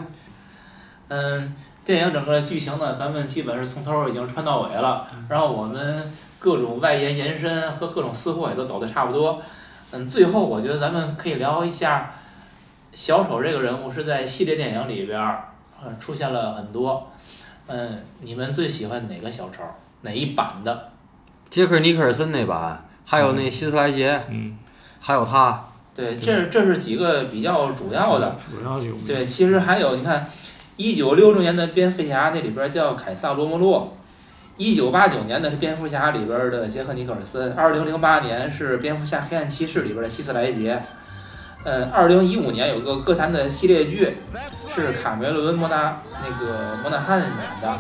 嗯，电影整个剧情呢，咱们基本是从头已经穿到尾了，然后我们各种外延延伸和各种私货也都抖得差不多。嗯，最后我觉得咱们可以聊一下小丑这个人物是在系列电影里边儿，呃，出现了很多。嗯，你们最喜欢哪个小丑？哪一版的？杰克尼克尔森那版，还有那希斯莱杰，嗯，还有他，对，这这是几个比较主要的。主要有对，其实还有你看，一九六六年的蝙蝠侠那里边叫凯撒罗摩洛，一九八九年的是蝙蝠侠里边的杰克尼克尔森，二零零八年是蝙蝠侠黑暗骑士里边的希斯莱杰，嗯，二零一五年有个歌坛的系列剧是卡梅伦莫纳那个莫纳汉演的。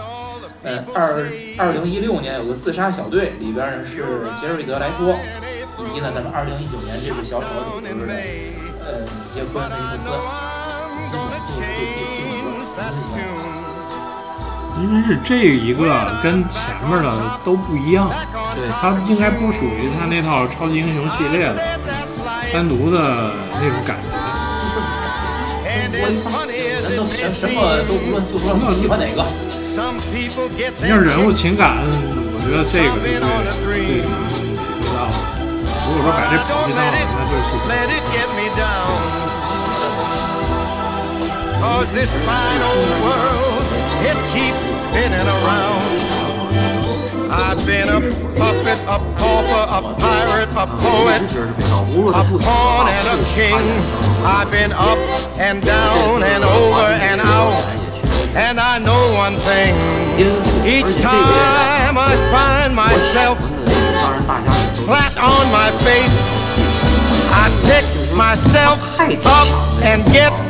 嗯，二二零一六年有个自杀小队，里边呢是杰瑞德莱托，以及呢咱们二零一九年这部小丑里边的呃杰昆菲尼克斯，基本就是这几这几个，你最喜欢因为是这一个跟前面的都不一样，对，它应该不属于他那套超级英雄系列的单独的那种感觉。就是感觉多一块，咱都什什么都不论，就说你喜欢哪个。你要人物情感，我觉得这个是最最能体会到的。如果说把这跑题到了，那就是 Let it get me down. Cause this fine old world, it keeps spinning around. I've been a puppet, a pauper, a pirate, a poet, a pawn and a king. I've been up and down and over and out. And I know one thing. Each time I find myself flat on my face, I pick myself up and get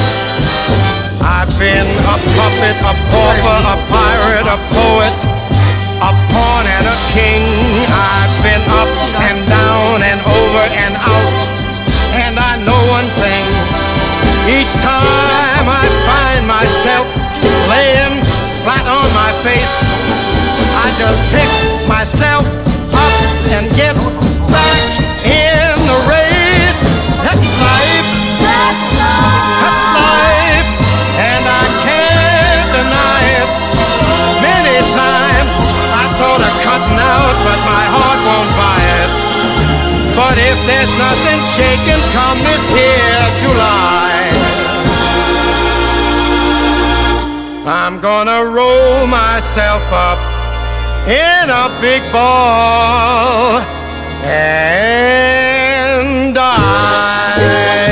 I've been a puppet, a pauper, a pirate, a poet, a pawn and a king. I've been up and down and over and out. And I know one thing. Each time I find myself laying flat on my face, I just pick myself up and get out, but my heart won't buy it. But if there's nothing shaking come this here July, I'm gonna roll myself up in a big ball and die.